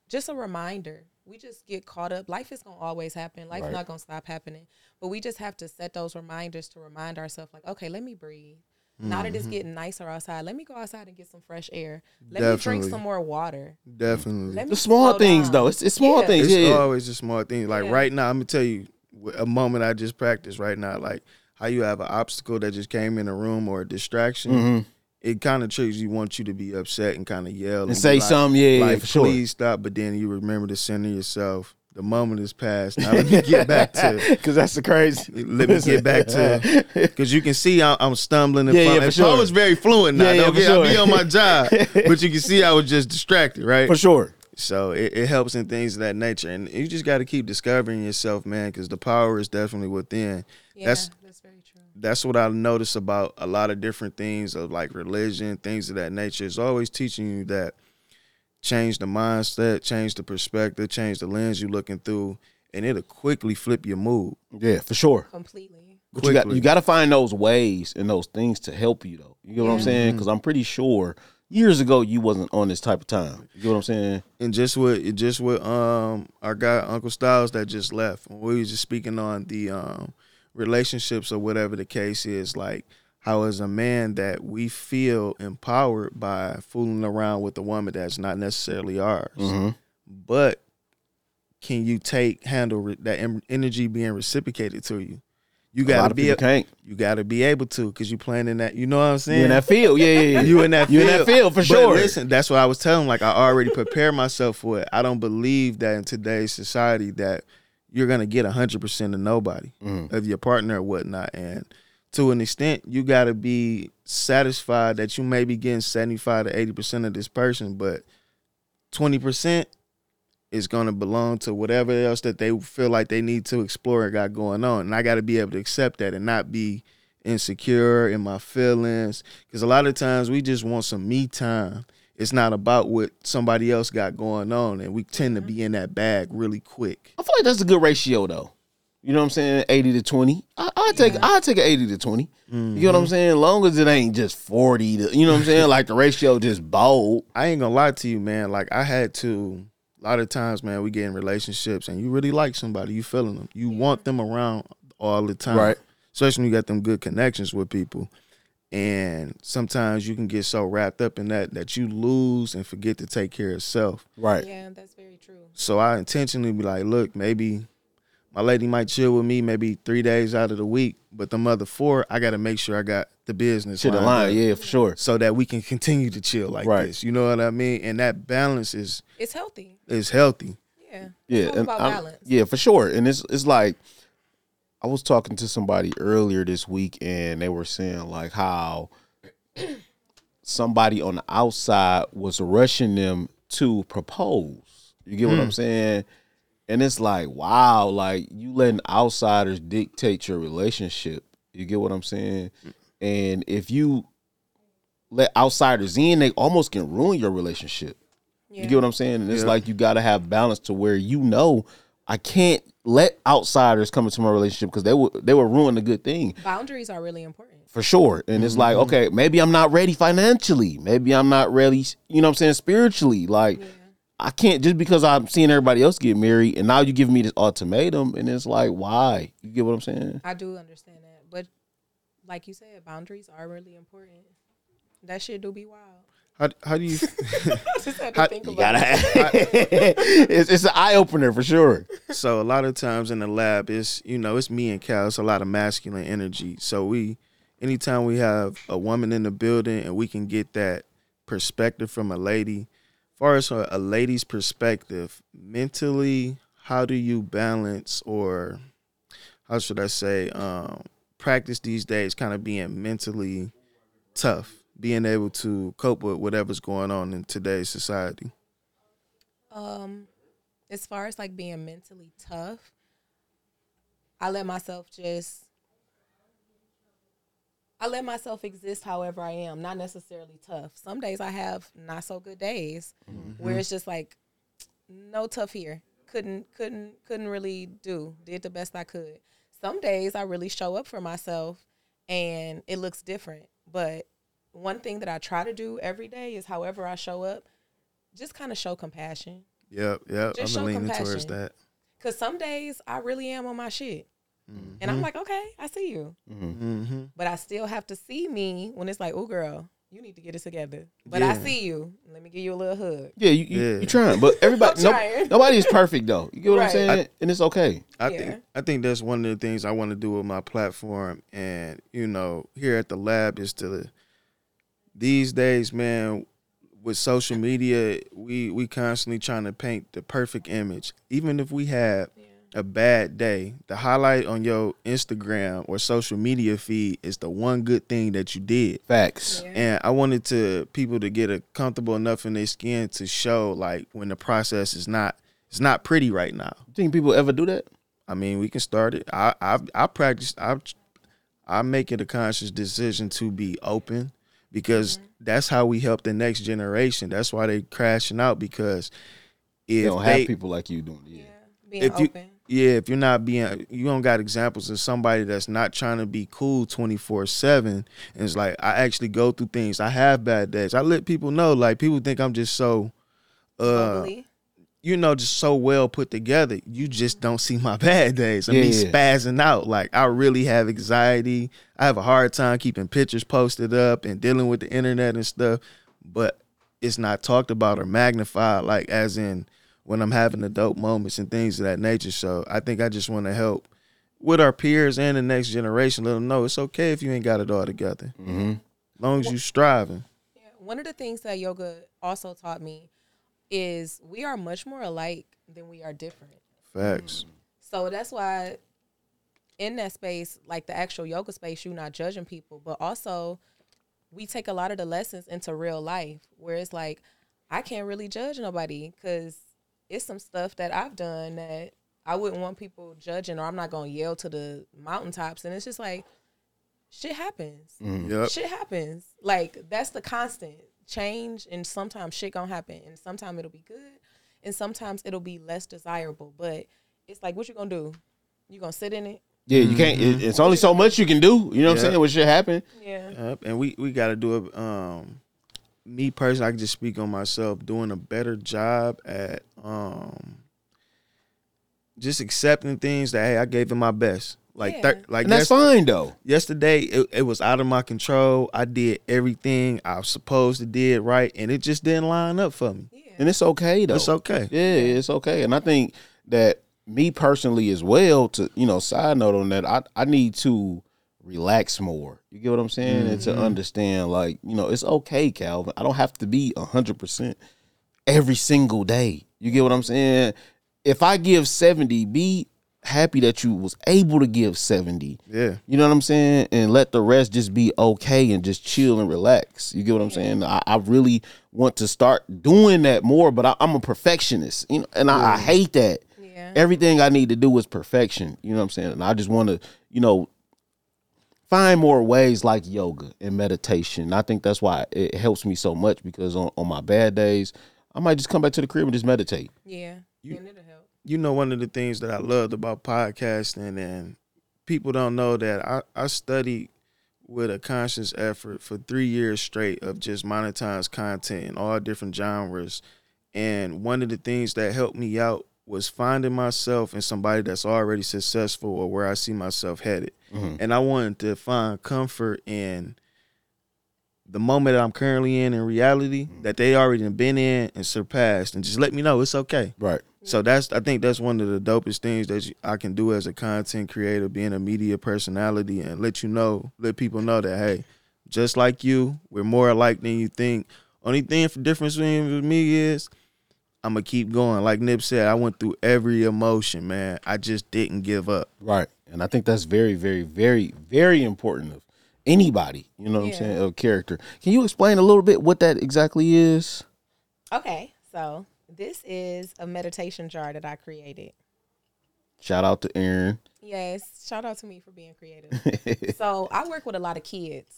Speaker 3: just a reminder. we just get caught up. Life is gonna always happen. Life's
Speaker 1: Right.
Speaker 3: not gonna stop happening. But we just have to set those reminders to remind ourselves, like, okay, let me breathe. Now that
Speaker 2: Mm-hmm.
Speaker 3: it's getting nicer outside, let me go outside and get some fresh air. Let me drink some more water.
Speaker 2: Definitely.
Speaker 3: Let
Speaker 1: The small things
Speaker 3: down.
Speaker 1: though. It's, it's small
Speaker 3: Yeah.
Speaker 1: things.
Speaker 2: It's
Speaker 1: Yeah, yeah.
Speaker 2: always a small thing. Like
Speaker 3: Yeah.
Speaker 2: right now, I'm gonna tell you a moment I just practiced right now. Like how you have an obstacle that just came in the room or a distraction.
Speaker 1: Mhm.
Speaker 2: It kind of triggers you, want you to be upset and kind of yell
Speaker 1: And
Speaker 2: be
Speaker 1: say
Speaker 2: like,
Speaker 1: something. Yeah, yeah,
Speaker 2: like
Speaker 1: for sure.
Speaker 2: please stop. But then you remember to center yourself. The moment is past. Now let me get back to.
Speaker 1: Because that's the crazy.
Speaker 2: Let me get back to because you can see I'm, I'm stumbling. And
Speaker 1: Yeah, yeah,
Speaker 2: fum-
Speaker 1: for
Speaker 2: and
Speaker 1: sure.
Speaker 2: Paul was very fluent now.
Speaker 1: Yeah, yeah,
Speaker 2: Don't
Speaker 1: for
Speaker 2: get- I be on my job, but you can see I was just distracted, right?
Speaker 1: for sure.
Speaker 2: So it, it helps in things of that nature, and you just got to keep discovering yourself, man, because the power is definitely within.
Speaker 3: Yeah,
Speaker 2: That's-
Speaker 3: that's very true.
Speaker 2: That's what I notice about a lot of different things of like religion, things of that nature. It's always teaching you that change the mindset, change the perspective, change the lens you're looking through, and it'll quickly flip your mood.
Speaker 1: Yeah, for sure.
Speaker 3: Completely.
Speaker 1: But you got you got to find those ways and those things to help you though. You know what I'm saying? Because I'm pretty sure years ago you wasn't on this type of time. You know what I'm saying?
Speaker 2: and just with just with um our guy Uncle Styles that just left we was just speaking on the um relationships or whatever the case is like how as a man that we feel empowered by fooling around with a woman that's not necessarily ours
Speaker 1: Mm-hmm.
Speaker 2: but can you take handle that em- energy being reciprocated to you you
Speaker 1: A lot
Speaker 2: got to
Speaker 1: of
Speaker 2: be a- you got to be able to because you're playing in that you know what I'm saying
Speaker 1: You in that field? Yeah, yeah, yeah.
Speaker 2: you in that
Speaker 1: You in
Speaker 2: field.
Speaker 1: that field for
Speaker 2: But
Speaker 1: sure.
Speaker 2: listen, that's what I was telling. Like I already prepared myself for it. I don't believe that in today's society that you're gonna get hundred percent of nobody
Speaker 1: Mm.
Speaker 2: of your partner or whatnot. And to an extent, you gotta be satisfied that you may be getting seventy five to eighty percent of this person, but twenty percent is gonna belong to whatever else that they feel like they need to explore and got going on. And I gotta be able to accept that and not be insecure in my feelings because a lot of times we just want some me time it's not about what somebody else got going on and we tend to be in that bag really quick
Speaker 1: I feel like that's a good ratio though. You know what I'm saying? 80 to 20. I I take I take an 80 to 20. You know what I'm mm-hmm. saying? Long as it ain't just 40 to you know what I'm saying? Like the ratio just bold.
Speaker 2: i ain't gonna lie to you man like i had to a lot of times man we get in relationships and you really like somebody you feeling them you want them around all the time
Speaker 1: Right.
Speaker 2: especially when you got them good connections with people and sometimes you can get so wrapped up in that that you lose and forget to take care of self
Speaker 1: Right.
Speaker 3: Yeah, that's very true.
Speaker 2: So I intentionally be like, look, maybe my lady might chill with me maybe three days out of the week, but the other four, I got to make sure I got the business
Speaker 1: Shit
Speaker 2: lined
Speaker 1: line,
Speaker 2: up
Speaker 1: yeah, for sure.
Speaker 2: so that we can continue to chill like
Speaker 1: Right.
Speaker 2: this. You know what I mean? And that balance is
Speaker 3: It's healthy.
Speaker 2: It's healthy.
Speaker 3: Yeah.
Speaker 1: Yeah,
Speaker 3: It's all
Speaker 1: and
Speaker 3: about
Speaker 1: I'm-
Speaker 3: balance.
Speaker 1: yeah, for sure. And it's it's like I was talking to somebody earlier this week, and they were saying like how somebody on the outside was rushing them to propose. You get what I'm hmm. saying? And it's like, wow, like you letting outsiders dictate your relationship. You get what I'm saying? And if you let outsiders in, they almost can ruin your relationship.
Speaker 3: Yeah.
Speaker 1: You get what I'm saying? And it's
Speaker 2: Yeah.
Speaker 1: like you got to have balance to where you know I can't let outsiders come into my relationship because they will they will ruin the good thing
Speaker 3: Boundaries are really important.
Speaker 1: for sure. And it's
Speaker 2: Mm-hmm.
Speaker 1: like okay, maybe I'm not ready financially. Maybe I'm not ready. You know what I'm saying? Spiritually, like
Speaker 3: Yeah.
Speaker 1: I can't just because I'm seeing everybody else get married and now you give me this ultimatum and it's like why? You get what I'm saying?
Speaker 3: I do understand that. But like you said, boundaries are really important. That shit do be wild.
Speaker 2: How how do you
Speaker 3: just had to
Speaker 2: How-
Speaker 3: think
Speaker 1: You
Speaker 3: about
Speaker 1: gotta.
Speaker 3: it.
Speaker 1: it's it's an eye opener for sure.
Speaker 2: so a lot of times in the lab it's you know it's me and Cal it's a lot of masculine energy so we anytime we have a woman in the building and we can get that perspective from a lady far as a, a lady's perspective mentally how do you balance or how should I say um practice these days kind of being mentally tough being able to cope with whatever's going on in today's society
Speaker 3: Um, as far as like being mentally tough, I let myself just I let myself exist however I am, not necessarily tough. Some days I have not so good days where it's just like no tough here. Couldn't couldn't couldn't really do. Did the best I could. Some days I really show up for myself and it looks different. But one thing that I try to do every day is however I show up, just kind of show compassion.
Speaker 2: Yep, yep.
Speaker 3: Just
Speaker 2: I'm
Speaker 3: show
Speaker 2: leaning towards
Speaker 3: compassion.
Speaker 2: that.
Speaker 3: Cause some days I really am on my shit. And I'm like, okay, I see you.
Speaker 2: Mm-hmm.
Speaker 3: But I still have to see me when it's like, oh girl, you need to get it together. But I see you. Let me give you a little hug.
Speaker 1: Yeah, you, you
Speaker 2: Yeah.
Speaker 1: you're trying, but everybody,
Speaker 3: I'm
Speaker 1: no,
Speaker 3: trying.
Speaker 1: nobody is perfect though. You get what I'm
Speaker 3: Right.
Speaker 1: saying, and it's okay.
Speaker 2: I
Speaker 3: Yeah.
Speaker 2: think I think that's one of the things I want to do with my platform, and you know, here at the lab is to these days, man. With social media, we we constantly trying to paint the perfect image. Even if we have a bad day, the highlight on your Instagram or social media feed is the one good thing that you did.
Speaker 1: Facts.
Speaker 3: Yeah.
Speaker 2: And I wanted to people to get a comfortable enough in their skin to show like when the process is not it's not pretty right now.
Speaker 1: Do you think people ever do that?
Speaker 2: I mean, we can start it. I I I practice. I I make it a conscious decision to be open because that's how we help the next generation. That's why they crashing out because
Speaker 1: They
Speaker 2: if
Speaker 1: don't
Speaker 2: they,
Speaker 1: have people like you doing it.
Speaker 3: Yeah.
Speaker 1: Yeah.
Speaker 3: Being
Speaker 2: If You, yeah, if you're not being, you don't got examples of somebody that's not trying to be cool 24 seven. And it's like I actually go through things. I have bad days. I let people know. Like people think I'm just so. Uh,
Speaker 3: Bubbly.
Speaker 2: You know, just so well put together. You just don't see my bad days. I
Speaker 1: Yeah,
Speaker 2: mean,
Speaker 1: yeah.
Speaker 2: spazzing out. Like I really have anxiety. I have a hard time keeping pictures posted up and dealing with the internet and stuff. But it's not talked about or magnified. Like as in when I'm having the dope moments and things of that nature. So I think I just want to help with our peers and the next generation. Let them know it's okay if you ain't got it all together.
Speaker 1: Mm-hmm.
Speaker 2: As long as you striving.
Speaker 3: Yeah. One of the things that yoga also taught me is we are much more alike than we are different.
Speaker 2: Facts. Mm.
Speaker 3: So that's why in that space, like the actual yoga space, you're not judging people, but also we take a lot of the lessons into real life where it's like, I can't really judge nobody because it's some stuff that I've done that I wouldn't want people judging or I'm not going to yell to the mountaintops. And it's just like, shit happens. Mm.
Speaker 2: Yep.
Speaker 3: Shit happens. Like that's the constant change, and sometimes shit gonna happen, and sometimes it'll be good, and sometimes it'll be less desirable. But it's like, what you gonna do? You gonna sit in it?
Speaker 1: Yeah, you can't. It, it's only so much you can do. You know what I'm saying? What should happen?
Speaker 3: Yeah.
Speaker 2: Yep, and we we got to do a um me personally I can just speak on myself doing a better job at um just accepting things that hey I gave it my best like
Speaker 3: Yeah.
Speaker 2: thir- like
Speaker 1: And that's fine though.
Speaker 2: yesterday it, it was out of my control I did everything I was supposed to did right and it just didn't line up for me
Speaker 3: Yeah.
Speaker 1: And it's okay though.
Speaker 2: it's okay
Speaker 1: Yeah, it's okay. And I think that me personally as well, to you know, side note on that, I, I need to relax more. You get what I'm saying? And to mm-hmm. understand like, you know, it's okay, Calvin. I don't have to be hundred percent every single day. You get what I'm saying? If I give 70, be happy that you was able to give 70.
Speaker 2: yeah
Speaker 1: You know what I'm saying? And let the rest just be okay and just chill and relax. You get what I'm saying? I, I really want to start doing that more, but I, I'm a perfectionist, you know, and I, I hate that.
Speaker 3: Yeah.
Speaker 1: Everything I need to do is perfection. You know what I'm saying? And I just want to, you know, find more ways like yoga and meditation. I think that's why it helps me so much because on, on my bad days, I might just come back to the crib and just meditate.
Speaker 3: Yeah.
Speaker 2: You-
Speaker 3: and it'll help.
Speaker 2: You know one of the things that I loved about podcasting and people don't know that I, I studied with a conscious effort for three years straight of just monetized content in all different genres. And one of the things that helped me out was finding myself in somebody that's already successful or where I see myself headed.
Speaker 1: Mhm.
Speaker 2: And I wanted to find comfort in the moment that I'm currently in in reality that they already been in and surpassed and just let me know it's okay.
Speaker 1: Right.
Speaker 2: So that's I think that's one of the dopest things that you- I can do as a content creator, being a media personality, and let you know, let people know that hey, just like you, we're more alike than you think. Only thing for difference between me is I'm gonna keep going. Like Nip said, I went through every emotion, man. I just didn't give up.
Speaker 1: Right. And I think that's very, very, very, very important of anybody, you know what I'm saying, of character. Can you explain a little bit what that exactly is?
Speaker 3: Okay. So this is a meditation jar that I created.
Speaker 1: Shout out to Erin.
Speaker 3: Yes. Shout out to me for being creative. so I work with a lot of kids.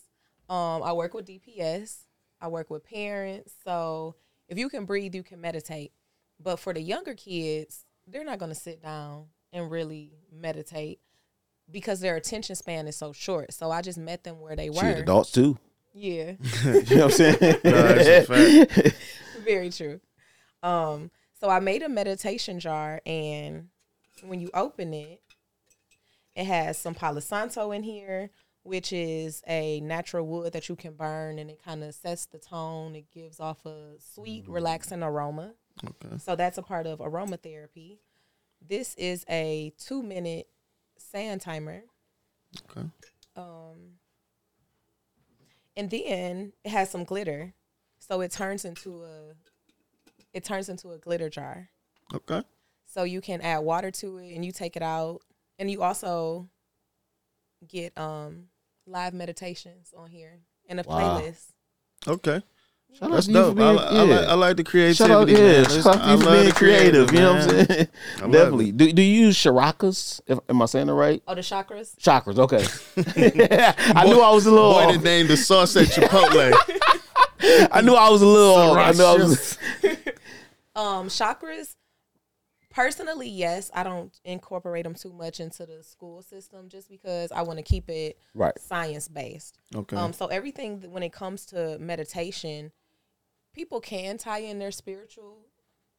Speaker 3: Um, I work with DPS. I work with parents. So if you can breathe, you can meditate. But for the younger kids, they're not going to sit down and really meditate because their attention span is so short. So I just met them where they were.
Speaker 1: Shit, adults too.
Speaker 3: Yeah.
Speaker 1: You know what I'm saying?
Speaker 2: No, that's a fact.
Speaker 3: Very true. Um, So I made a meditation jar, and when you open it, it has some Palo Santo in here, which is a natural wood that you can burn, and it kind of sets the tone. It gives off a sweet, relaxing aroma.
Speaker 2: Okay.
Speaker 3: So that's a part of aromatherapy. This is a two minute sand timer.
Speaker 2: Okay.
Speaker 3: Um, and then it has some glitter, so it turns into a it turns into a glitter jar.
Speaker 2: Okay.
Speaker 3: So you can add water to it, and you take it out, and you also get um live meditations on here and a
Speaker 1: Wow.
Speaker 3: playlist.
Speaker 2: Okay.
Speaker 1: Shout
Speaker 2: That's
Speaker 1: to you for.
Speaker 2: I,
Speaker 1: being-
Speaker 2: li- I, like, I like the creativity.
Speaker 1: Shout out, yeah,
Speaker 2: man.
Speaker 1: shout out
Speaker 2: I
Speaker 1: you
Speaker 2: love
Speaker 1: being
Speaker 2: the
Speaker 1: creative. You know what I'm saying?
Speaker 2: I
Speaker 1: Definitely.
Speaker 2: it.
Speaker 1: Do, do you use chakras? If, am I saying it right?
Speaker 3: Oh, the chakras.
Speaker 1: Chakras. Okay. I knew I was a little.
Speaker 2: Boy,
Speaker 1: off.
Speaker 2: the name the sauce at Chipotle.
Speaker 1: I knew I was a little. off. I knew I was.
Speaker 3: Um, chakras. Personally, yes, I don't incorporate them too much into the school system just because I want to keep it
Speaker 1: Right.
Speaker 3: science based.
Speaker 2: Okay.
Speaker 3: Um, so everything that- when it comes to meditation, people can tie in their spiritual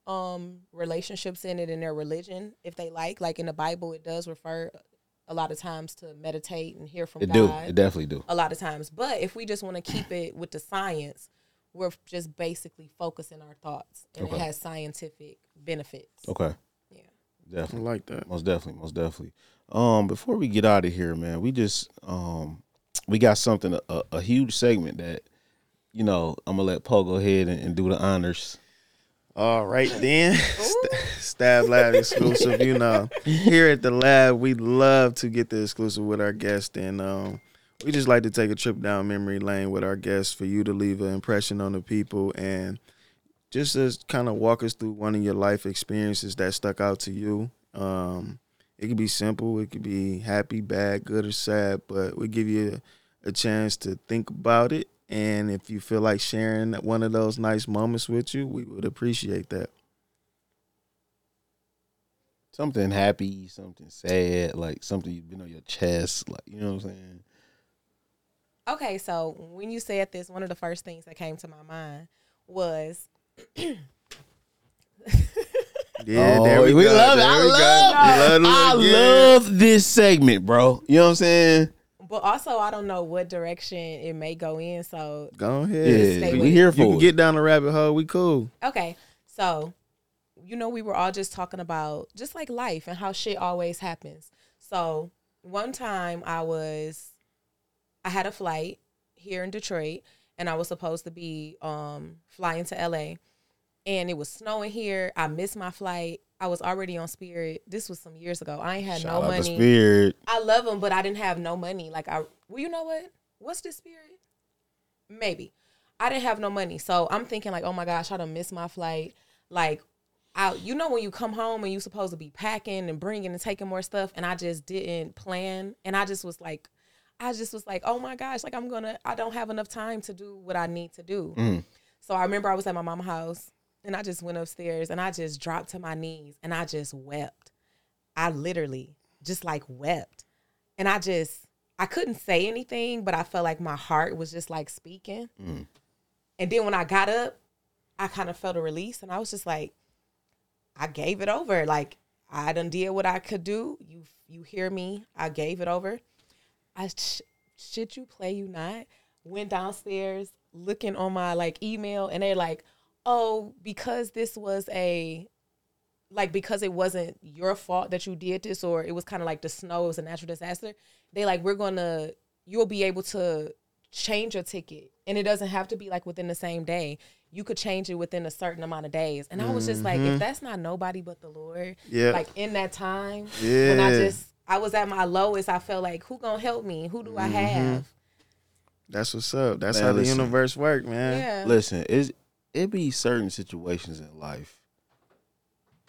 Speaker 3: um relationships in it in their religion if they like. Like in the Bible, it does refer a lot of times to meditate and hear from
Speaker 1: It
Speaker 3: God.
Speaker 1: do. It definitely do.
Speaker 3: a lot of times. But if we just want to keep it with the science, we're just basically focusing our thoughts, and
Speaker 1: Okay.
Speaker 3: it has scientific benefits.
Speaker 1: Okay.
Speaker 3: Yeah.
Speaker 2: I
Speaker 1: Definitely.
Speaker 2: like that.
Speaker 1: Most definitely, most definitely. Um, before we get out of here, man, we just um we got something a, a huge segment that you know I'm gonna let Poe go ahead and, and do the honors.
Speaker 2: All right then, St- Stab Lab exclusive. You know, here at the lab, we love to get the exclusive with our guests, and um, we just like to take a trip down memory lane with our guests for you to leave an impression on the people and just to kind of walk us through one of your life experiences that stuck out to you. Um, it could be simple, it could be happy, bad, good, or sad, but we give you a, a chance to think about it. And if you feel like sharing one of those nice moments with you, we would appreciate that.
Speaker 1: Something happy, something sad, like something you've been on your chest, like you know what I'm saying.
Speaker 3: Okay, so when you said this, one of the first things that came to my mind was
Speaker 2: Yeah,
Speaker 1: Oh,
Speaker 2: there we,
Speaker 1: we
Speaker 2: go.
Speaker 1: love it.
Speaker 2: There
Speaker 1: I
Speaker 2: we go.
Speaker 1: love,
Speaker 2: We
Speaker 1: I
Speaker 2: love again.
Speaker 1: love this segment, bro. You know what I'm saying?
Speaker 3: but also I don't know what direction it may go in. So
Speaker 2: Go ahead.
Speaker 3: stay
Speaker 1: we
Speaker 3: with
Speaker 1: here
Speaker 2: You can get down the rabbit hole. We cool.
Speaker 3: Okay. So, you know, we were all just talking about just like life and how shit always happens. So, one time I was, I had a flight here in Detroit and I was supposed to be um, flying to LA and it was snowing here. I missed my flight. I was already on Spirit. This was some years ago. I ain't had
Speaker 1: Shout
Speaker 3: no money.
Speaker 1: Spirit.
Speaker 3: I love them, but I didn't have no money. Like I, well, you know what? What's this spirit? Maybe I didn't have no money, so I'm thinking like, oh my gosh, I done missed my flight. Like, I, you know, when you come home and you supposed to be packing and bringing and taking more stuff, and I just didn't plan, and I just was like, I just was like, oh my gosh, like I'm gonna, I don't have enough time to do what I need to do.
Speaker 1: Mm.
Speaker 3: So I remember I was at my mama's house and I just went upstairs and I just dropped to my knees and I just wept. I literally just like wept. And I just, I couldn't say anything, but I felt like my heart was just like speaking.
Speaker 1: Mm.
Speaker 3: And then when I got up, I kind of felt a release and I was just like, I gave it over. Like I done did what I could do. You you hear me? I gave it over. I sh- shit you play you not. Went downstairs looking on my like email and they're like, "Oh, because this was a like because it wasn't your fault that you did this or it was kind of like the snow it was a natural disaster. They like we're to you'll be able to change your ticket and it doesn't have to be like within the same day. You could change it within a certain amount of days. And I was just like, if mm-hmm. that's not nobody but the Lord,
Speaker 2: Yeah.
Speaker 3: like in that time yeah. when I just I was at my lowest, I felt like who gonna help me? Who do I mm-hmm. have?
Speaker 2: That's what's up. That's
Speaker 1: Man,
Speaker 2: how the universe work, man.
Speaker 3: Yeah.
Speaker 1: Listen, it's, it be certain situations in life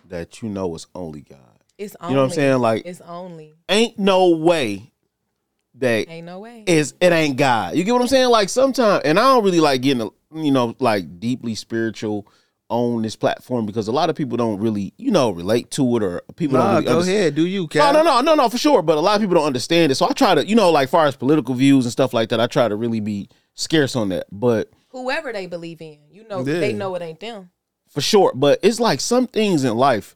Speaker 1: that you know it's only God.
Speaker 3: It's only
Speaker 1: You know what I'm saying? Like,
Speaker 3: it's only.
Speaker 1: ain't no way that
Speaker 3: Ain't no way.
Speaker 1: is it ain't God. You get what I'm saying? Like sometimes, and I don't really like getting, you know, like deeply spiritual on this platform because a lot of people don't really, you know, relate to it or people
Speaker 2: Nah,
Speaker 1: don't really
Speaker 2: go
Speaker 1: understand-
Speaker 2: ahead. Do you,
Speaker 1: No,
Speaker 2: Cal?
Speaker 1: no, no, no, no, for sure. But a lot of people don't understand it. So I try to, you know, like far as political views and stuff like that, I try to really be scarce on that. But
Speaker 3: Whoever they believe in, you know,
Speaker 2: Yeah.
Speaker 3: they know it ain't them.
Speaker 1: for sure. But it's like some things in life,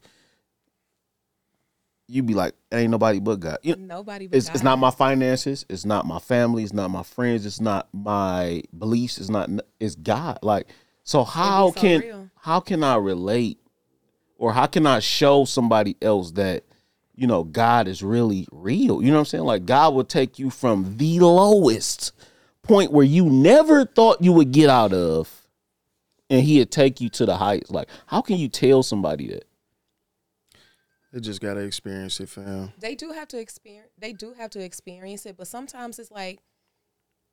Speaker 1: you be like, ain't nobody but God. You know,
Speaker 3: Nobody but
Speaker 1: it's,
Speaker 3: God.
Speaker 1: it's not my finances. It's not my family. It's not my friends. It's not my beliefs. It's not. It's God. Like so, how
Speaker 3: so
Speaker 1: can
Speaker 3: real.
Speaker 1: how can I relate, or how can I show somebody else that you know God is really real? You know what I'm saying? Like God will take you from the lowest point where you never thought you would get out of, and He'd take you to the heights. Like how can you tell somebody that?
Speaker 2: They just gotta experience it, fam.
Speaker 3: they do have to experience they do have to experience it but sometimes it's like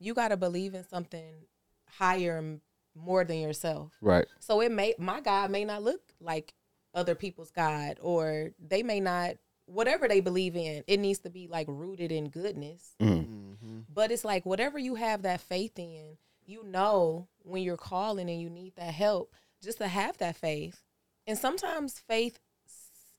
Speaker 3: you got to believe in something higher and more than yourself.
Speaker 1: Right.
Speaker 3: so it may my god may not look like other people's god or they may not whatever they believe in it needs to be like rooted in goodness.
Speaker 2: Mm-hmm.
Speaker 3: but it's like whatever you have that faith in you know when you're calling and you need that help just to have that faith. And sometimes faith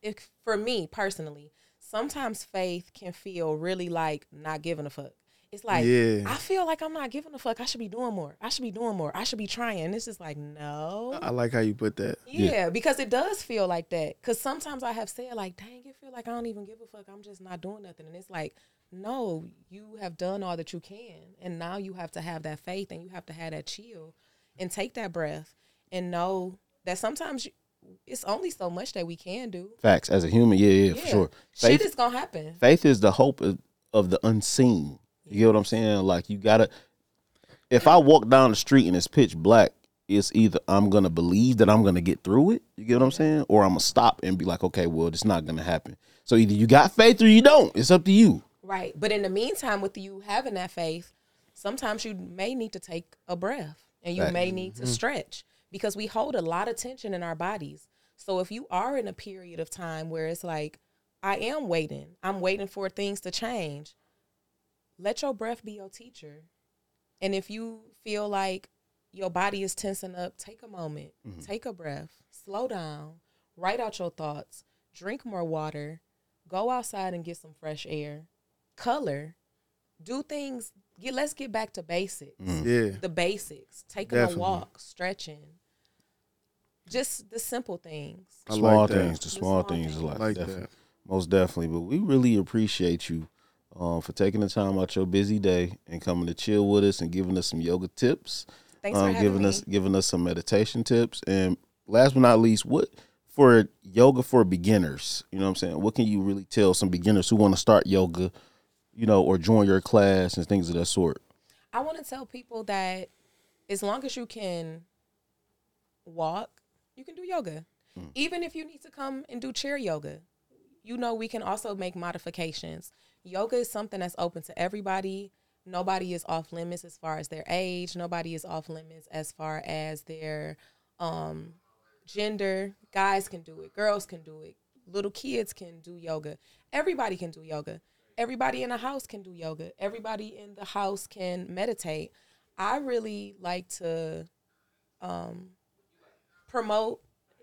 Speaker 3: if for me personally sometimes faith can feel really like not giving a fuck it's like
Speaker 2: Yeah.
Speaker 3: i feel like i'm not giving a fuck i should be doing more i should be doing more i should be trying and it's just like no
Speaker 2: I like how you put that.
Speaker 3: yeah, because it does feel like that. Because sometimes I have said, like, dang, it feel like I don't even give a fuck. I'm just not doing nothing. And it's like, no, you have done all that you can. And now you have to have that faith and you have to have that chill and take that breath and know that sometimes you, it's only so much that we can do.
Speaker 1: Facts. As a human, yeah, yeah, for
Speaker 3: Yeah.
Speaker 1: sure.
Speaker 3: Shit
Speaker 1: Faith,
Speaker 3: is going to happen.
Speaker 1: faith is the hope of, of the unseen. You get what I'm saying? Like you gotta. If I walk down the street and it's pitch black, it's either I'm gonna believe that I'm gonna get through it. You get what I'm saying? Or I'm gonna stop and be like, okay, well, it's not gonna happen. So either you got faith or you don't. It's up to you.
Speaker 3: Right. But in the meantime, with you having that faith, sometimes you may need to take a breath and you
Speaker 1: Right.
Speaker 3: may need to mm-hmm. stretch because we hold a lot of tension in our bodies. So if you are in a period of time where it's like, I am waiting, I'm waiting for things to change, let your breath be your teacher. And if you feel like your body is tensing up, take a moment, mm-hmm. take a breath, slow down, write out your thoughts, drink more water, go outside and get some fresh air, color, do things. Get let's get back to basics. Mm-hmm.
Speaker 2: Yeah.
Speaker 3: The basics. Taking a walk, stretching. Just the simple things.
Speaker 2: I
Speaker 1: small
Speaker 2: like
Speaker 1: things, the
Speaker 3: The
Speaker 1: small
Speaker 3: small
Speaker 1: things is
Speaker 3: things.
Speaker 1: like,
Speaker 2: Like
Speaker 1: definitely,
Speaker 2: that.
Speaker 1: most definitely. But we really appreciate you um, for taking the time out your busy day and coming to chill with us and giving us some yoga tips.
Speaker 3: Thanks for
Speaker 1: um,
Speaker 3: having
Speaker 1: giving
Speaker 3: me.
Speaker 1: us giving us some meditation tips. And last but not least, what for yoga for beginners? You know what I'm saying? What can you really tell some beginners who want to start yoga, you know, or join your class and things of that sort?
Speaker 3: I want to tell people that as long as you can walk, you can do yoga. Even if you need to come and do chair yoga, you know we can also make modifications. Yoga is something that's open to everybody. Nobody is off limits as far as their age. Nobody is off limits as far as their um, gender. Guys can do it. Girls can do it. Little kids can do yoga. Everybody can do yoga. Everybody in the house can do yoga. Everybody in the house can meditate. I really like to um, promote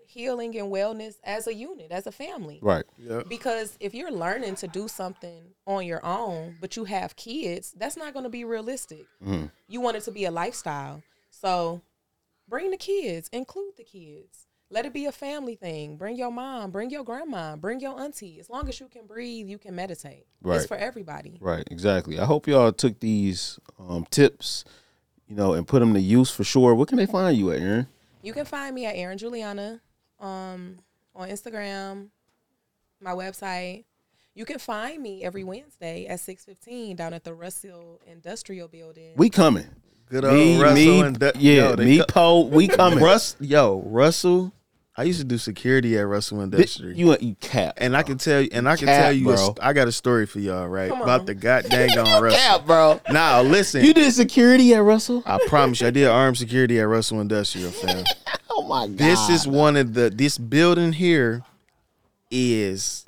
Speaker 3: healing and wellness as a unit, as a family.
Speaker 1: Right.
Speaker 2: Yep.
Speaker 3: Because if you're learning to do something on your own, but you have kids, that's not going to be realistic. You want it to be a lifestyle. So bring the kids, include the kids. Let it be a family thing. Bring your mom, bring your grandma, bring your auntie. As long as you can breathe, you can meditate.
Speaker 1: Right.
Speaker 3: It's for everybody.
Speaker 1: Right, exactly. I hope y'all took these um, tips, you know, and put them to use for sure. Where can they find you at, Erin?
Speaker 3: You can find me at Erin Juliana um, on Instagram, my website. You can find me every Wednesday at 6.15 down at the Russell Industrial Building.
Speaker 1: We coming.
Speaker 2: Good old
Speaker 1: Me,
Speaker 2: Russell
Speaker 1: me,
Speaker 2: and Du-
Speaker 1: yeah,
Speaker 2: yo,
Speaker 1: me,
Speaker 2: co-
Speaker 1: Poe, we coming.
Speaker 2: Russ, yo, Russell. I used to do security at Russell Industry.
Speaker 1: you you cap.
Speaker 2: and I can tell you, and I can
Speaker 1: Cap,
Speaker 2: tell you, a
Speaker 1: bro.
Speaker 2: st- I got a story for y'all, right?
Speaker 3: Come
Speaker 2: About the goddamn on Russell.
Speaker 1: Cap, bro.
Speaker 2: Now listen,
Speaker 1: You did security at Russell?
Speaker 2: I promise you, I did armed security at Russell Industrial, fam.
Speaker 1: Oh my god.
Speaker 2: This is one of the this building here is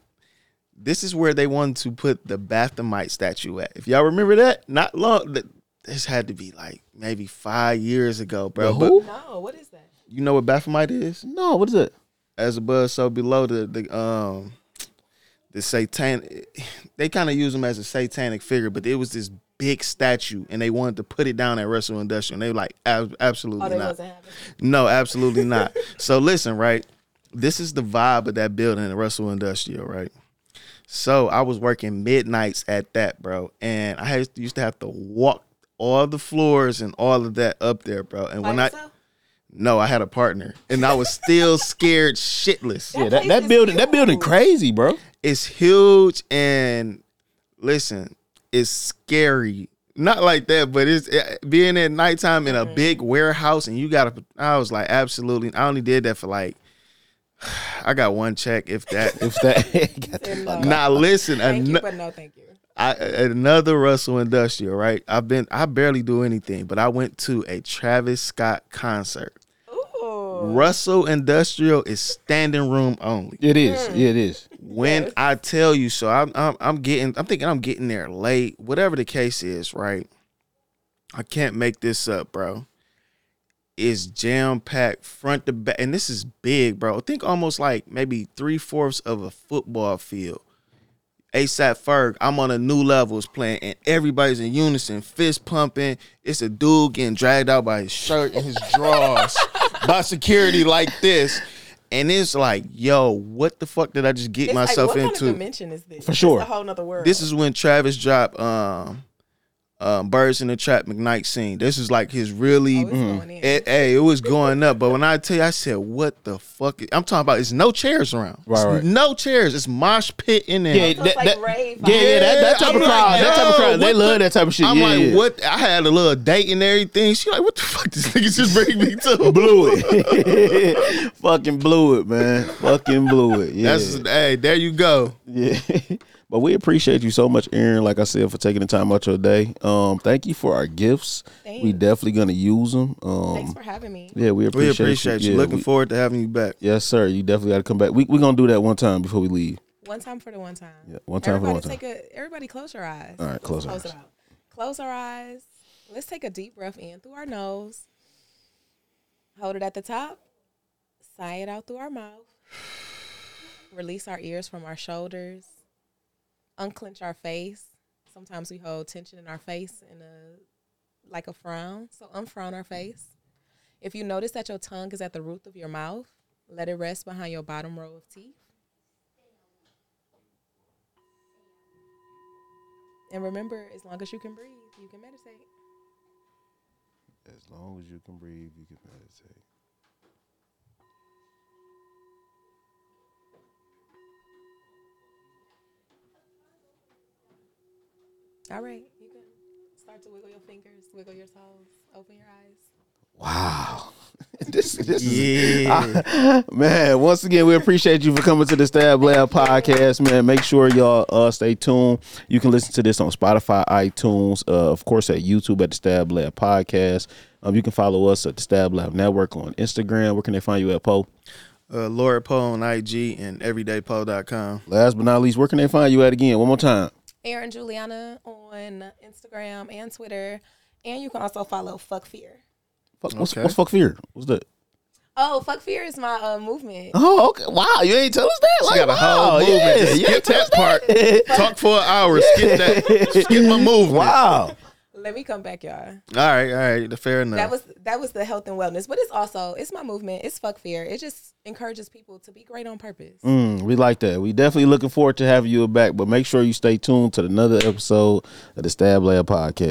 Speaker 2: this is where they wanted to put the Baphomet statue at. If y'all remember that, not long this had to be like maybe five years ago, bro.
Speaker 1: The
Speaker 2: But
Speaker 3: no, what is that?
Speaker 2: you know what Baphomet is?
Speaker 1: No, what is it?
Speaker 2: As above, so below the the um the satan they kind of use him as a satanic figure, but it was this big statue, and they wanted to put it down at Russell Industrial, and they were like, absolutely
Speaker 3: Oh,
Speaker 2: not.
Speaker 3: wasn't.
Speaker 2: No, absolutely not. so listen, right? This is the vibe of that building at Russell Industrial, right? So I was working midnights at that, bro, and I used to have to walk all the floors and all of that up there, bro. And
Speaker 3: By
Speaker 2: when I
Speaker 3: yourself?
Speaker 2: no, I had a partner, and I was still scared shitless.
Speaker 1: Yeah, that,
Speaker 3: place
Speaker 1: that
Speaker 3: is
Speaker 1: building that building crazy, bro.
Speaker 2: It's huge, and listen, it's scary. Not like that, but it's eh, being at nighttime in a big warehouse, and you gotta. I was like, absolutely. I only did that for like, I got one check, if that.
Speaker 1: If that got
Speaker 3: Said no.
Speaker 2: now listen,
Speaker 3: Thank you, but no, thank you.
Speaker 2: I, another Russell Industrial, right? I've been, I barely do anything, but I went to a Travis Scott concert.
Speaker 3: Ooh.
Speaker 2: Russell Industrial is standing room only.
Speaker 1: it is. Hmm. Yeah, it is.
Speaker 2: when
Speaker 3: Yes.
Speaker 2: I tell you, so I'm, I'm I'm getting I'm thinking I'm getting there late. Whatever the case is, right? I can't make this up, bro. It's jam packed front to back, and this is big, bro. I think almost like maybe three fourths of a football field. ASAP Ferg, I'm on a new level levels playing, and everybody's in unison, fist pumping. It's a dude getting dragged out by his shirt and his drawers by security like this. And it's like, yo, what the fuck did I just get
Speaker 3: It's like,
Speaker 2: myself
Speaker 3: what kind
Speaker 2: into?
Speaker 3: of dimension is this?
Speaker 1: For sure.
Speaker 3: It's a whole nother world.
Speaker 2: This is when Travis dropped um, um, Birds in the Trap McKnight scene. This is like his really
Speaker 3: Oh, it's mm-hmm. going in.
Speaker 2: it, hey, it was going up. But when I tell you, I said, what the fuck? I'm talking about it's no chairs around.
Speaker 1: Right,
Speaker 2: It's
Speaker 1: right.
Speaker 2: No chairs. It's mosh pit in there.
Speaker 1: Yeah,
Speaker 3: So
Speaker 1: that-
Speaker 3: like
Speaker 1: that-
Speaker 3: rave
Speaker 1: Yeah, yeah, that, that type
Speaker 2: I'm
Speaker 1: of
Speaker 2: like,
Speaker 1: crowd. that type of
Speaker 2: yo,
Speaker 1: crowd. They love
Speaker 2: the-
Speaker 1: that type of shit.
Speaker 2: I'm
Speaker 1: yeah,
Speaker 2: like,
Speaker 1: yeah.
Speaker 2: what? I had a little date and everything. She like, what the fuck? This nigga just bring me to.
Speaker 1: Blew it. Fucking blew it, man. Fucking blew it. Yeah.
Speaker 2: That's hey, there you go.
Speaker 1: Yeah. but we appreciate you so much, Erin, like I said, for taking the time out your day. Um, thank you for our gifts. We definitely gonna use them. Um
Speaker 3: Thanks for having me.
Speaker 1: yeah, we
Speaker 2: We
Speaker 1: appreciate,
Speaker 2: appreciate you.
Speaker 1: Yeah,
Speaker 2: Looking
Speaker 1: we-
Speaker 2: forward to having you back.
Speaker 1: Yes, sir. You definitely gotta come back. We we gonna do that one time before we leave.
Speaker 3: One time for the one time.
Speaker 1: Yeah, one time for the
Speaker 3: everybody
Speaker 1: one time.
Speaker 3: a everybody close your eyes.
Speaker 1: All right,
Speaker 3: Let's
Speaker 1: close our
Speaker 3: close
Speaker 1: eyes.
Speaker 3: it out. Close our eyes. Let's take a deep breath in through our nose. Hold it at the top. Sigh it out through our mouth. Release our ears from our shoulders. Unclench our face. Sometimes we hold tension in our face in a uh, like a frown. So unfrown our face. If you notice that your tongue is at the roof of your mouth, let it rest behind your bottom row of teeth. And remember, as long as you can breathe, you can meditate.
Speaker 1: As long as you can breathe, you can meditate.
Speaker 3: All right, you can start to wiggle your fingers, wiggle your toes, open your eyes.
Speaker 1: Wow. this this is
Speaker 2: Yeah.
Speaker 1: man, once again, we appreciate you for coming to the Stab Lab podcast, man. Make sure y'all uh, stay tuned. You can listen to this on Spotify, iTunes, uh, of course, at YouTube at the Stab Lab podcast. Um, you can follow us at the Stab Lab Network on Instagram. Where can they find you at, Poe?
Speaker 2: uh, Lord Poe on IG and everydaypoe.com.
Speaker 1: Last but not least, where can they find you at again? One more time.
Speaker 3: Erin Juliana on Instagram and Twitter. And you can also follow Fuck Fear.
Speaker 1: Fuck, what's,
Speaker 2: Okay.
Speaker 1: what's fuck fear? What's that?
Speaker 3: Oh, Fuck Fear is my uh, movement.
Speaker 1: Oh, okay. Wow, you ain't tell us that.
Speaker 2: She
Speaker 1: Like,
Speaker 2: got a
Speaker 1: wow,
Speaker 2: whole movement.
Speaker 1: yeah, you
Speaker 2: skip
Speaker 1: ain't
Speaker 2: that part.
Speaker 1: that.
Speaker 2: Talk for an hour. Skip that. Skip my movement.
Speaker 1: wow.
Speaker 3: Let me come back, y'all.
Speaker 2: All right, all right. The fair enough.
Speaker 3: That was that was the health and wellness, but it's also it's my movement. It's fuck fear. It just encourages people to be great on purpose.
Speaker 1: Mm, we like that. We definitely looking forward to having you back, but make sure you stay tuned to another episode of the Stab Lab podcast.